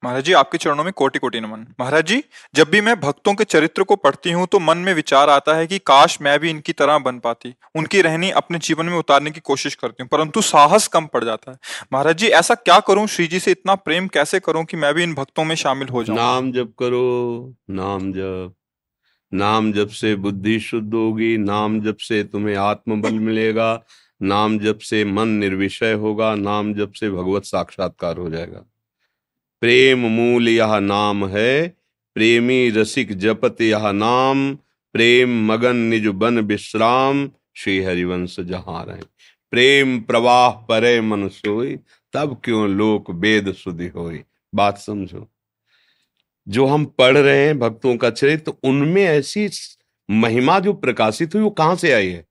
महाराज जी, आपके चरणों में कोटि कोटि नमन। महाराज जी, जब भी मैं भक्तों के चरित्र को पढ़ती हूँ तो मन में विचार आता है कि काश मैं भी इनकी तरह बन पाती। उनकी रहनी अपने जीवन में उतारने की कोशिश करती हूँ, परंतु साहस कम पड़ जाता है। महाराज जी, ऐसा क्या करूँ? श्री जी से इतना प्रेम कैसे करूँ कि मैं भी इन भक्तों में शामिल हो जाऊँ? नाम जप करो, नाम जप। नाम जप से बुद्धि शुद्ध होगी, नाम जप से तुम्हें आत्मबल मिलेगा, नाम जप से मन निर्विषय होगा, नाम जप से भगवत साक्षात्कार हो जाएगा। प्रेम मूल यह नाम है, प्रेमी रसिक जपत यह नाम, प्रेम मगन निज बन विश्राम, श्री हरिवंश जहाँ रहे। प्रेम प्रवाह परे मन सोई, तब क्यों लोक वेद सुधि होई? बात समझो। जो हम पढ़ रहे हैं भक्तों का चरित्र तो उनमें ऐसी महिमा जो प्रकाशित हुई, वो कहाँ से आई है?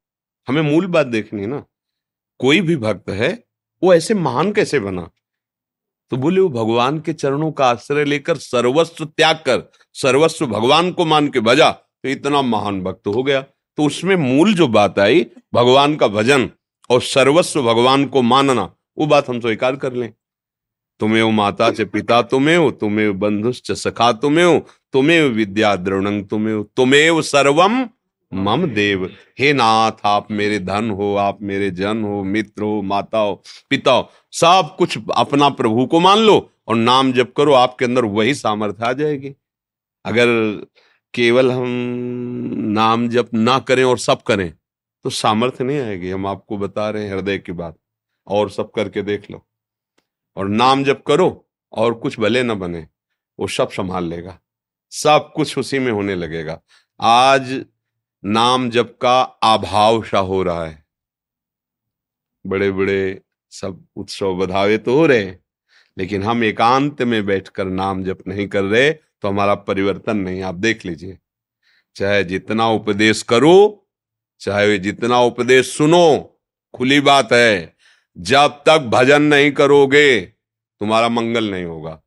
हमें मूल बात देखनी है ना। कोई भी भक्त है, वो ऐसे महान कैसे बना? तो बोले, वो भगवान के चरणों का आश्रय लेकर सर्वस्व त्याग कर, सर्वस्व भगवान को मान के भजा। तो इतना महान भक्त हो गया। तो उसमें मूल जो बात आई, भगवान का भजन और सर्वस्व भगवान को मानना, वो बात हम स्वीकार कर लें। तुम्हें माता च पिता तुम्हें हो तुम्हें बंधुश्च सखा तुम्हें हो तुम्हें विद्या द्रोणंग तुम्हें हो तुम्हें सर्वम मम देव, हे नाथ, आप मेरे धन हो, आप मेरे जन हो, मित्र हो, माता हो, पिता हो, सब कुछ अपना प्रभु को मान लो और नाम जप करो, आपके अंदर वही सामर्थ्य आ जाएगी। अगर केवल हम नाम जप ना करें और सब करें तो सामर्थ्य नहीं आएगी। हम आपको बता रहे हैं हृदय की बात। और सब करके देख लो। और नाम जप करो और कुछ भले ना बने, वो सब संभाल लेगा। सब कुछ उसी में होने लगेगा। आज नाम जप का अभाव सा हो रहा है। बड़े बड़े सब उत्सव बधावे तो हो रहे हैं, लेकिन हम एकांत में बैठकर नाम जप नहीं कर रहे तो हमारा परिवर्तन नहीं। आप देख लीजिए, चाहे जितना उपदेश करो, चाहे जितना उपदेश सुनो, खुली बात है, जब तक भजन नहीं करोगे, तुम्हारा मंगल नहीं होगा।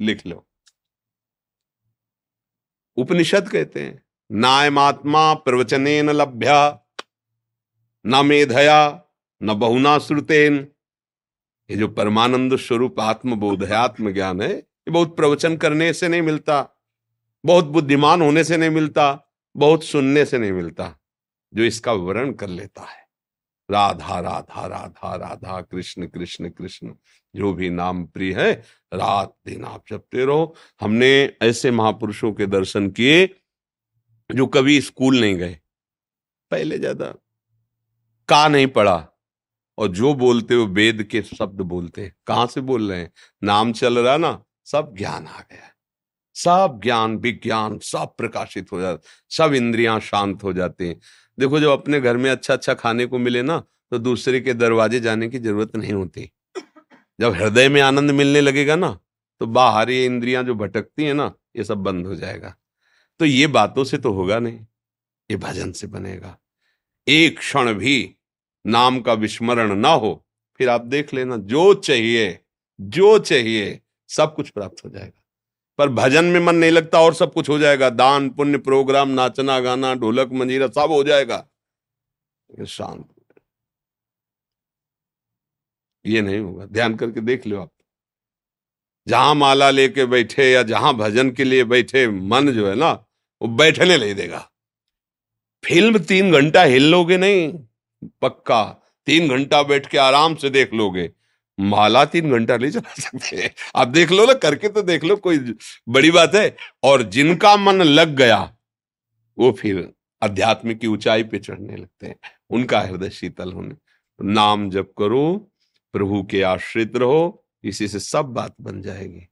लिख लो। उपनिषद कहते हैं। नायमात्मा प्रवचनेन लभ्या। न मेधया, न बहुना श्रुतेन। ये जो परमानंद स्वरूप आत्मबोध है आत्म ज्ञान है, ये बहुत प्रवचन करने से नहीं मिलता, बहुत बुद्धिमान होने से नहीं मिलता, बहुत सुनने से नहीं मिलता, जो इसका वर्ण कर लेता है। राधा राधा राधा राधा, कृष्ण कृष्ण कृष्ण, जो भी नाम प्रिय है, रात दिन आप जपते रहो। हमने ऐसे महापुरुषों के दर्शन किए जो कभी स्कूल नहीं गए। पहले ज़्यादा। का नहीं पढ़ा। और जो बोलते हो वेद के शब्द बोलते हैं। कहाँ से बोल रहे हैं? नाम चल रहा ना, सब ज्ञान आ गया। सब ज्ञान, विज्ञान, सब प्रकाशित हो जाता सब इंद्रियाँ शांत हो जाते हैं। देखो, जब अपने घर में अच्छा अच्छा खाने को मिले ना तो दूसरे के दरवाजे जाने की ज़रूरत नहीं होती। जब हृदय में आनंद मिलने लगेगा ना तो बाहरी इंद्रियाँ जो भटकती है ना, ये सब बंद हो जाएगा। तो ये बातों से तो होगा नहीं। ये भजन से बनेगा। एक क्षण भी नाम का विस्मरण ना हो, फिर आप देख लेना, जो चाहिए जो चाहिए, सब कुछ प्राप्त हो जाएगा। पर भजन में मन नहीं लगता और सब कुछ हो जाएगा। दान, पुण्य, प्रोग्राम, नाचना, गाना, ढोलक, मंजीरा, सब हो जाएगा। शांत ये नहीं होगा। ध्यान करके देख लो आप। जहाँ माला लेके बैठे या जहाँ भजन के लिए बैठे, मन जो है ना वो बैठने नहीं देगा। फ़िल्म तीन घंटा हिल लोगे नहीं पक्का। तीन घंटा बैठ के आराम से देख लोगे। माला तीन घंटा नहीं चला सकते। आप देख लो ना करके तो देख लो कोई बड़ी बात है। और जिनका मन लग गया वो फिर अध्यात्म की ऊंचाई पे चढ़ने लगते हैं। उनका हृदय शीतल होने। नाम जप करो प्रभु के आश्रित रहो इसी से सब बात बन जाएगी।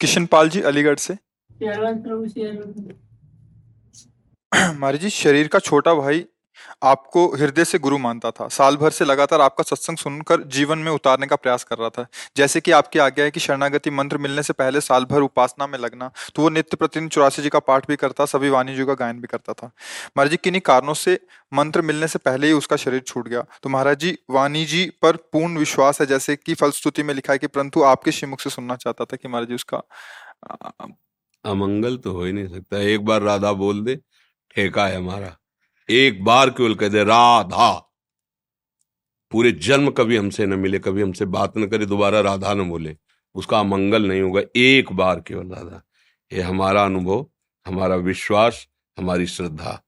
किशन पाल जी अलीगढ़ से। महाराज जी, शरीर का छोटा भाई आपको हृदय से गुरु मानता था। साल भर से लगातार आपका सत्संग सुनकर जीवन में उतारने का प्रयास कर रहा था। जैसे कि आपकी आज्ञा है कि शरणागति मंत्र मिलने से पहले साल भर उपासना में लगना तो वो नित्य प्रतिदिन चौरासी जी का पाठ भी करता, सभी वाणी जी का गायन भी करता था। महाराज जी, किन्हीं कारणों से मंत्र मिलने से पहले ही उसका शरीर छूट गया? तो महाराज जी, वाणी जी पर पूर्ण विश्वास है, जैसे कि फलस्तुति में लिखा है कि परंतु आपके श्रीमुख से सुनना चाहता था कि महाराज जी उसका अमंगल तो हो ही नहीं सकता। एक बार राधा बोल दे ठेका है हमारा, एक बार केवल कह दे, राधा। पूरे जन्म कभी हमसे न मिले, कभी हमसे बात न करे, दोबारा राधा न बोले। उसका मंगल नहीं होगा, एक बार केवल राधा। ये हमारा अनुभव, हमारा विश्वास, हमारी श्रद्धा।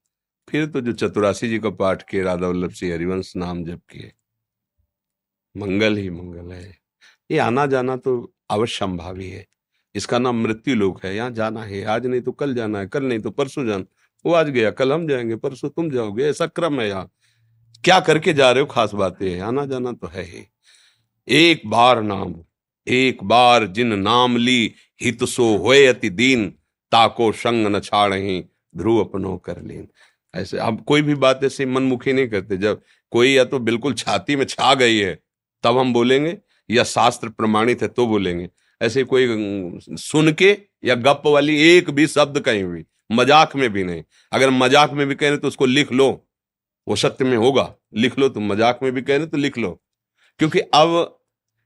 फिर तो जो चतुरासी जी का पाठ किए, राधा वल्लभ सिंह हरिवंश नाम जप किए। मंगल ही मंगल है। ये आना जाना तो अवश्य संभावी है। इसका नाम मृत्यु लोक है। यहाँ जाना है, आज नहीं तो कल जाना है, कल नहीं तो परसों जाना। वो आज गया, कल हम जाएँगे, परसों तुम जाओगे, ऐसा क्रम है यहाँ। क्या करके जा रहे हो? खास बात है, आना जाना तो है ही। एक बार नाम, एक बार जिन नाम ली, हित सो होए अति दीन, ताको संग न छाड़ ध्रुव अपनो कर लीन। ऐसे, अब कोई भी बात ऐसे मनमुखी नहीं करते। जब कोई या तो बिल्कुल छाती में छा गई है, तब हम बोलेंगे, या शास्त्र प्रमाणित है तो बोलेंगे। ऐसे कोई सुन के या गप वाली एक भी शब्द कहीं भी मज़ाक में भी नहीं। अगर मज़ाक में भी कह रहे तो उसको लिख लो। वो सत्य में होगा। लिख लो तुम। मज़ाक में भी कह रहे तो लिख लो। क्योंकि अब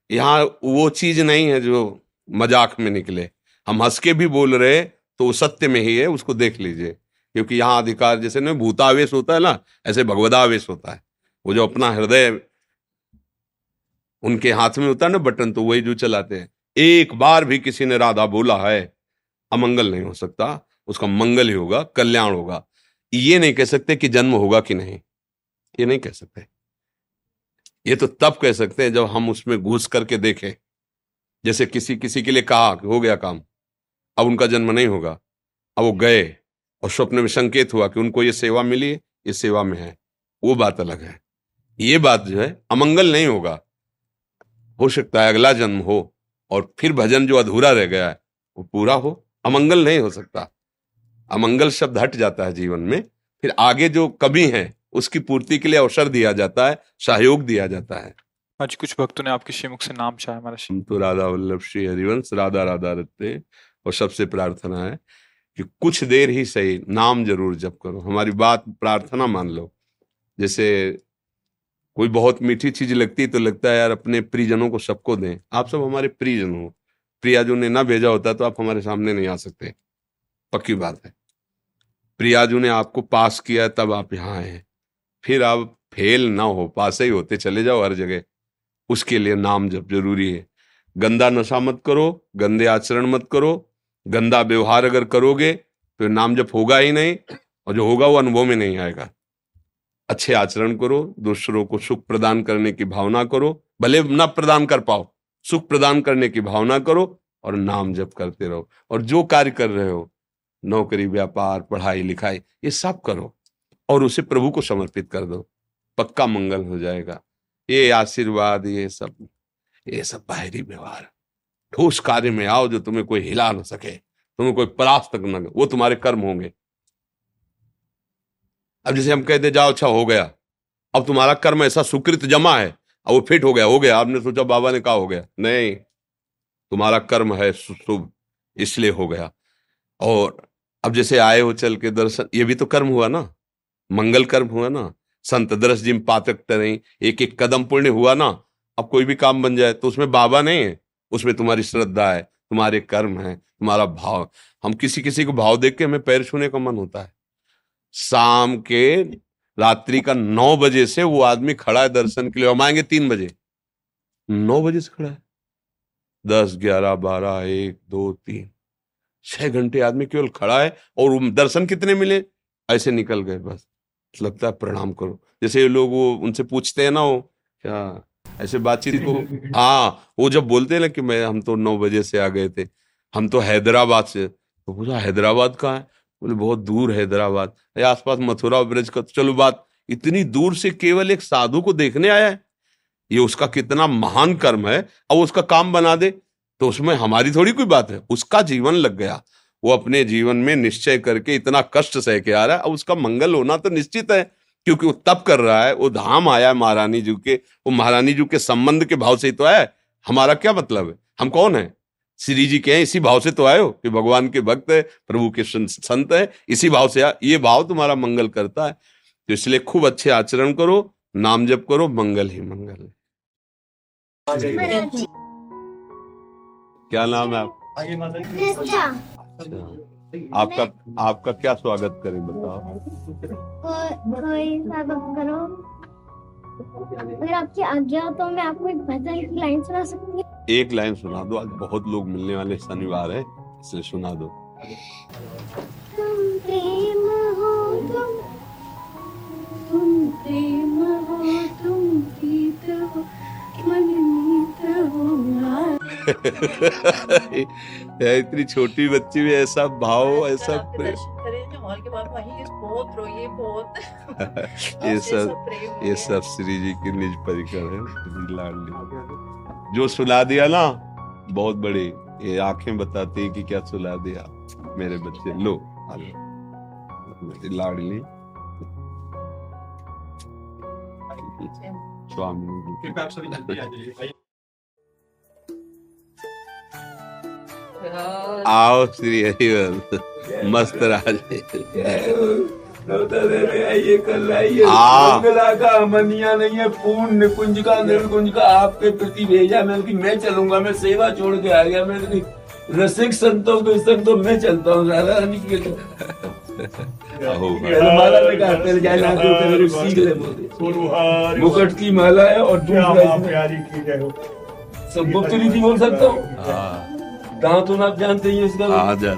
यहाँ वो चीज़ नहीं है जो मज़ाक में निकले। हम हंस के भी बोल रहे तो वो सत्य में ही है, उसको देख लीजिए। क्योंकि यहाँ अधिकार जैसे ना भूतावेश होता है ना, ऐसे भगवदावेश होता है। वो जो अपना हृदय उनके हाथ में होता है ना बटन तो वही जो चलाते हैं। एक बार भी किसी ने राधा बोला है, अमंगल नहीं हो सकता। उसका मंगल ही होगा, कल्याण होगा। ये नहीं कह सकते कि जन्म होगा कि नहीं। ये नहीं कह सकते। ये तो तब कह सकते हैं जब हम उसमें घुस करके देखें। जैसे किसी किसी के लिए कहा, हो गया काम। अब उनका जन्म नहीं होगा। अब वो गए और स्वप्न में संकेत हुआ कि उनको ये सेवा मिली ये सेवा में है। वो बात अलग है। ये बात जो है, अमंगल नहीं होगा। हो सकता है अगला जन्म हो और फिर भजन जो अधूरा रह गया है, वो पूरा हो। अमंगल नहीं हो सकता। अमंगल शब्द हट जाता है जीवन में फिर आगे जो कमी है उसकी पूर्ति के लिए अवसर दिया जाता है सहयोग दिया जाता है। आज कुछ भक्तों ने आपके श्रीमुख से नाम चाहे हमारा हम तो राधा वल्लभ श्री हरिवंश राधा राधा रखते और सबसे प्रार्थना है कि कुछ देर ही सही नाम ज़रूर जप करो। हमारी बात प्रार्थना मान लो। जैसे कोई बहुत मीठी चीज़ लगती तो लगता है यार अपने प्रियजनों को सबको दें। आप सब हमारे प्रियजन हो। प्रियाजू ने ना भेजा होता तो आप हमारे सामने नहीं आ सकते। पक्की बात है। प्रिया प्रियाजू ने आपको पास किया तब आप यहाँ आए फिर आप फेल ना हो, पास ही होते चले जाओ हर जगह। उसके लिए नाम जब ज़रूरी है। गंदा नशा मत करो, गंदे आचरण मत करो, गंदा व्यवहार अगर करोगे तो नाम जब होगा ही नहीं, और जो होगा वो अनुभव में नहीं आएगा। अच्छे आचरण करो, दूसरों को सुख प्रदान करने की भावना करो, भले न प्रदान कर पाओ, सुख प्रदान करने की भावना करो, और नाम जप करते रहो। और जो कार्य कर रहे हो नौकरी, व्यापार, पढ़ाई, लिखाई, ये सब करो और उसे प्रभु को समर्पित कर दो। पक्का मंगल हो जाएगा। ये आशीर्वाद, ये सब ये सब बाहरी व्यवहार। ठोस कार्य में आओ जो तुम्हें कोई हिला ना सके, तुम्हें कोई परास्त न वो तुम्हारे कर्म होंगे। अब जैसे हम कहते जाओ अच्छा हो गया। अब तुम्हारा कर्म ऐसा सुकृत जमा है, अब वो फिट हो गया हो गया। आपने सोचा बाबा ने कहा हो गया। नहीं, तुम्हारा कर्म है शुभ, इसलिए हो गया। और अब जैसे आए हो चल के दर्शन, ये भी तो कर्म हुआ ना। मंगल कर्म हुआ ना। संत दरस जिम पातक नहीं एक एक कदम पुण्य हुआ ना। अब कोई भी काम बन जाए तो उसमें बाबा नहीं है। उसमें तुम्हारी श्रद्धा है, तुम्हारे कर्म है, तुम्हारा भाव। हम किसी किसी को भाव देख के हमें पैर छूने का मन होता है। शाम के रात्रि का नौ बजे से वो आदमी खड़ा है दर्शन के लिए। हम आएँगे तीन बजे। नौ बजे से खड़ा है। दस, ग्यारह, बारह, एक, दो, तीन। छह घंटे आदमी केवल खड़ा है और दर्शन कितने मिले? ऐसे निकल गए बस। लगता है प्रणाम करो। जैसे ये लोग वो उनसे पूछते हैं ना वो क्या ऐसे बातचीत को हाँ वो जब बोलते हैं ना कि मैं, हम तो नौ बजे से आ गए थे, हम तो हैदराबाद से। तो पूछा, हैदराबाद कहाँ है? बोले, बहुत दूर हैदराबाद। अरे, आसपास मथुरा ब्रिज का तो चलो बात, इतनी दूर से केवल एक साधु को देखने आया है? ये उसका कितना महान कर्म है, अब उसका काम बना दे। तो उसमें हमारी थोड़ी कोई बात है। उसका जीवन लग गया। वो अपने जीवन में निश्चय करके इतना कष्ट सह के आ रहा है। अब उसका मंगल होना तो निश्चित है क्योंकि वो तप कर रहा है। वो धाम आया है महारानी जी के। वो महारानी जी के संबंध के भाव से ही तो आया है। हमारा क्या मतलब है? हम कौन है? श्री जी के हैं इसी भाव से तो आए हो कि भगवान के भक्त है प्रभु के संत है। इसी भाव से आ, ये भाव तुम्हारा मंगल करता है। तो इसलिए खूब अच्छे आचरण करो नाम जप करो मंगल ही मंगल है। क्या नाम है आप? अच्छा। आपका आपका क्या स्वागत करें बताओ। कोई स्वागत करो। अगर आपकी आज्ञा हो तो मैं आपको एक भजन की लाइन सुना सकती हूँ। एक लाइन सुना दो आज बहुत लोग मिलने वाले शनिवार है इसलिए सुना दो। तुम प्रेम हो तुम तुम प्रेम हो तुम प्रीत हो यार, इतनी छोटी बच्ची में ऐसा भाव ऐसा प्रेम ये सब ये सब श्री जी की निज परिकर है लाडली जो। सुला दिया ना बहुत बड़ी ये आँखें बताती है कि क्या सुला दिया मेरे बच्चे। लो लाडली। स्वामी आओ श्री हरिवल मस्त राज। हाँ। का नहीं है पूर्ण निकुंज का निर्कुंज का आपके प्रति भेजा मैंने कि मैं चलूँगा मैं सेवा छोड़ के आ गया। मैंने कि रसिक संतों के संग तो मैं चलता हूँ राधा रानी के आओ माला में कहा तेरे जाना तो तेरे को सीख ले बोले मुकुट की माला है और दूसरा सब गुप्त रीति बोल सकता हूँ। दांत तो आप जानते ही हैं इसका आ जा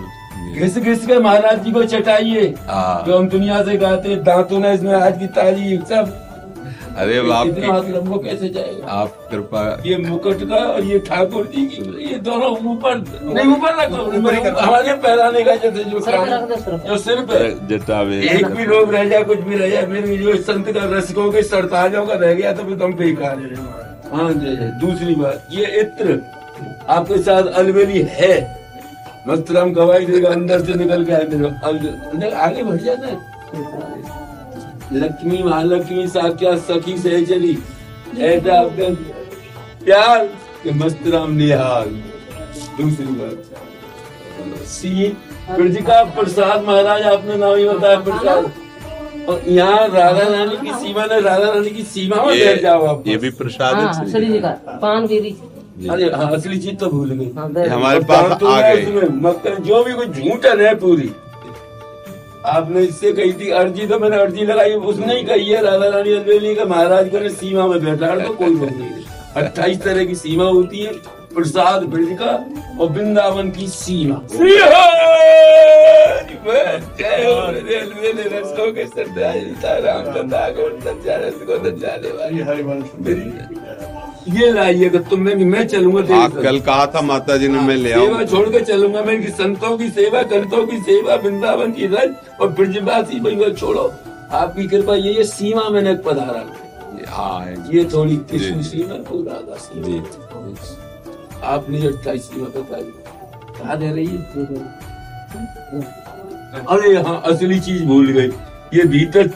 घिस घिस के महाराज जी को चटाइए। हाँ। जो हम दुनिया से गाते हैं, दांतों ने इसमें आज की ताली सब। अरे बाप इतना हाथ लंबो कैसे जाएगा? आप कृपा ये मुकुट का और ये ठाकुर जी की ये दोनों ऊपर नहीं ऊपर रखो हमारे पहराने का जैसे जो जो सिर पे जटा एक भी लोग रह जाए कुछ भी रह जाए मेरे जो संत का रसिकों के सरताजों का रह गया तो फिर तुम बेकार हाँ जय जय। दूसरी बात ये इत्र आपके साथ अलवेली है। मस्त राम गवाही देगा अंदर से निकल के अंदर आगे बढ़ जाता है लक्ष्मी महालक्ष्मी साक्षात सखी से चली ऐसा आपका प्यार के मस्त राम निहाल। दूसरी बात। सी ब्रज का प्रसाद महाराज आपने नाम ही बताया प्रसाद। और यहाँ राधा रानी की सीमा ने राधा रानी की सीमा में बैठ जाओ आप ये भी प्रसाद है। हाँ श्री सली जी का। पान बीरी अरे हाँ, असली चीज़ तो भूल गई। हाँ, हमारे पास दांतों आ गए। मक्खन जो भी कुछ झूठन है पूरी। आपने इससे कही थी अर्जी तो मैंने अर्जी लगाई उसने ही कही है राधा रानी अलवेली का महाराज को सीमा में बैठा तो कोई बात नहीं अट्ठाईस तरह की सीमा होती है प्रसाद ब्रज का और वृंदावन की सीमा। के सरदार वाले ये लाइए कि तुमने भी मैं चलूँगा तेरे हाँ कल कहा था माता जी ने मैं ले सेवा छोड़ के चलूँगा मैं कि संतों की सेवा कंतों की सेवा वृंदावन की रज और ब्रजवासी बंगाल छोड़ो। आपकी कृपा ये ये सीमा मैंने पधारा। हाँ ये थोड़ी जी। सीमा? सीमा। जी। आपने जो अट्ठाईस सीमा बताई कहा। दे रही है। अरे हाँ असली चीज़ भूल गई। ये भीतर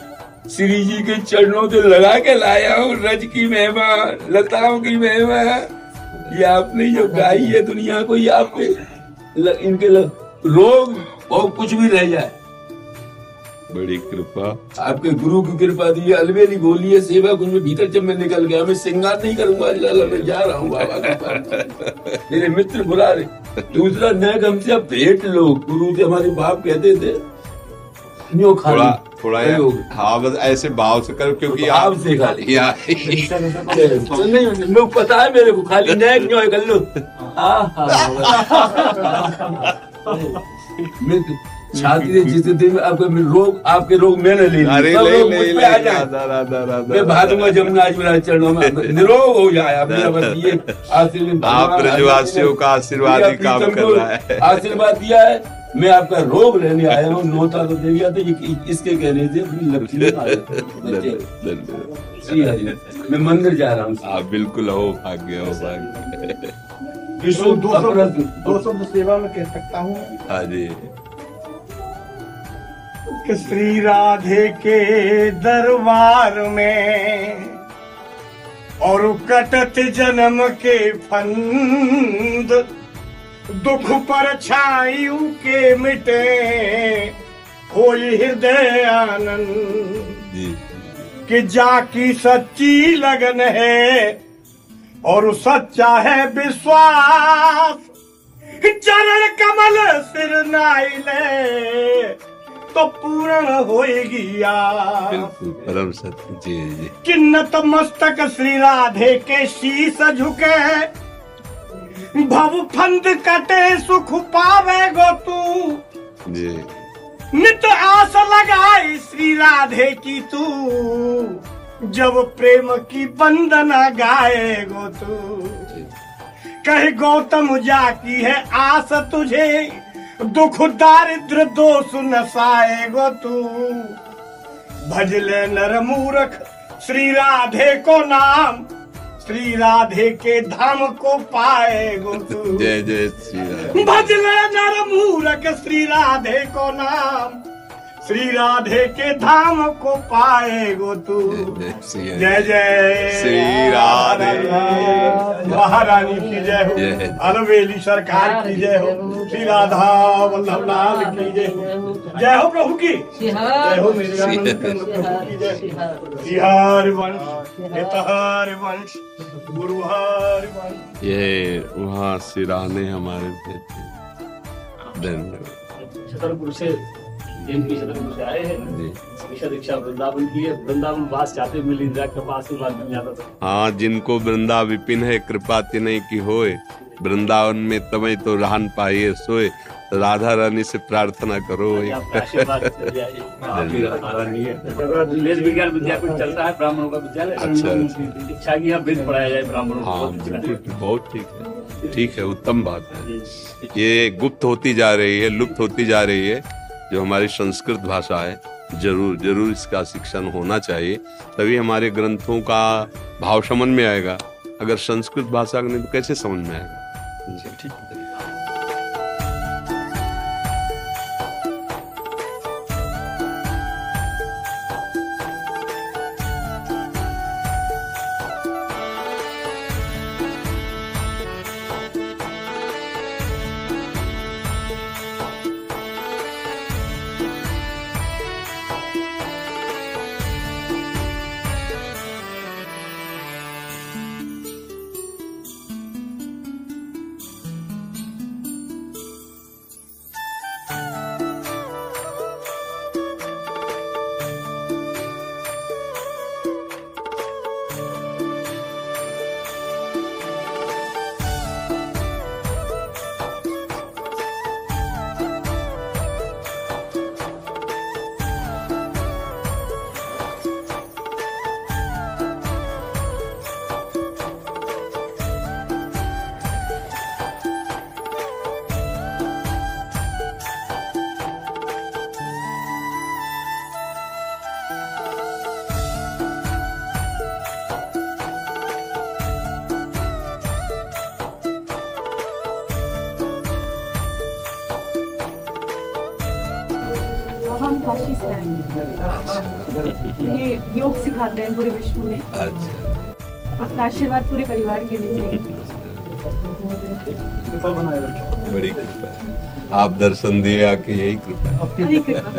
श्री जी के चरणों से लगा के लाया हूँ। रज की महिमा लताओं की महिमा ये आपने जो गाई है दुनिया को ये आपके ल, इनके रोग और कुछ भी रह जाए। बड़ी कृपा। आपके गुरु की कृपा दी अलवेली बोली है सेवा कुंज में भीतर जब मैं निकल गया मैं श्रृंगार नहीं करूँगा लाला मैं जा रहा हूँ बाबा मेरे मित्र बुला रहे दूसरा न हमसे आप भेंट लो। गुरु से हमारे बाप कहते थे न्यो खा थोड़ा थोड़ा हाँ बस ऐसे भाव से करो क्योंकि भाव आप से खा ली। या तो नहीं पता है मेरे को खाली नैक न्यो कर लो मैं छाती से जिस दिन आपके रोग आपके रोग मैंने ले लिए। अरे ले ले ले राधा राधा राधा मैं भागूँगा जमुना आज मेरा चरणों में निरोग हो जाए आप मेरा बस ये आशीर्वाद आप ब्रजवासियों का आशीर्वाद ही काम कर रहा है। आशीर्वाद दिया है। मैं आपका रोग लेने आया हूँ नोता तो दे दिया था ये इसके कहने से? अपनी लक्ष्मी है। मैं मंदिर जा रहा हूँ। आप बिल्कुल हो भाग्य हो भाग्य। अपरत्न। दो शब्द सेवा में कह सकता हूँ। हाँ जी। श्री राधे के दरबार में और कटत जन्म के फंद दुख पर छायु के मिटे कोई हृदय आनंद। कि जाकी सच्ची लगन है और सच्चा है विश्वास। चरण कमल सिर नाइले तो पूर्ण होएगी परम सत्य। जी जी। किन्नत मस्तक श्री राधे के शीश झुके भव फंद कटे सुख पावे गो तू। जी। नित आस लगाई श्री राधे की तू। जब प्रेम की वंदना गाएगो तू। कहे गौतम जाकी है आस तुझे दुख दारिद्र दोष नसाएगो तू। भजले नर मूरख श्री राधे को नाम श्री राधे के धाम को पाएगो तू। जय जय श्री राधे। भजले नर मूरख श्री राधे को नाम। श्री राधे के धाम को पाएगो तू। जय श्री जय जय। श्री राधे। महारानी की जय हो। अलवेली सरकार की जय हो। श्री राधा वल्लभ लाल की जय हो। जय हो प्रभु की। जय हो मेरे बिहार वंश। हितहार वंश। गुरुहार वंश। ये वहाँ सिराने हमारे धन्यवाद। छतरपुर से से आए हैं। हमेशा दीक्षा वृंदावन की है। वृंदावन वास चाहते मिल इंदिरा के पास मिल जाता था। हाँ जिनको वृंदा विपिन है कृपा तिनय की होए। वृंदावन में तमय तो रहन पाइए सोए। राधा रानी से प्रार्थना करो। चल है। विज्ञान विद्यापीठ चलता है ब्राह्मणों का विद्यालय। अच्छा। इच्छा की वेद पढ़ाया जाए ब्राह्मणों बहुत अच्छा है। बिल्कुल। बहुत ठीक है। ठीक है उत्तम बात है। ये गुप्त होती जा रही है लुप्त होती जा रही है। जो हमारी संस्कृत भाषा है, ज़रूर ज़रूर इसका शिक्षण होना चाहिए, तभी हमारे ग्रंथों का भाव समझ में आएगा। अगर संस्कृत भाषा नहीं तो कैसे समझ में आएगा? ठीक। है ये योग सिखाते हैं पूरे विश्व में। अपना आपका आशीर्वाद पूरे परिवार के लिए। बड़ी कृपा। आप दर्शन दिए आके यही कृपा।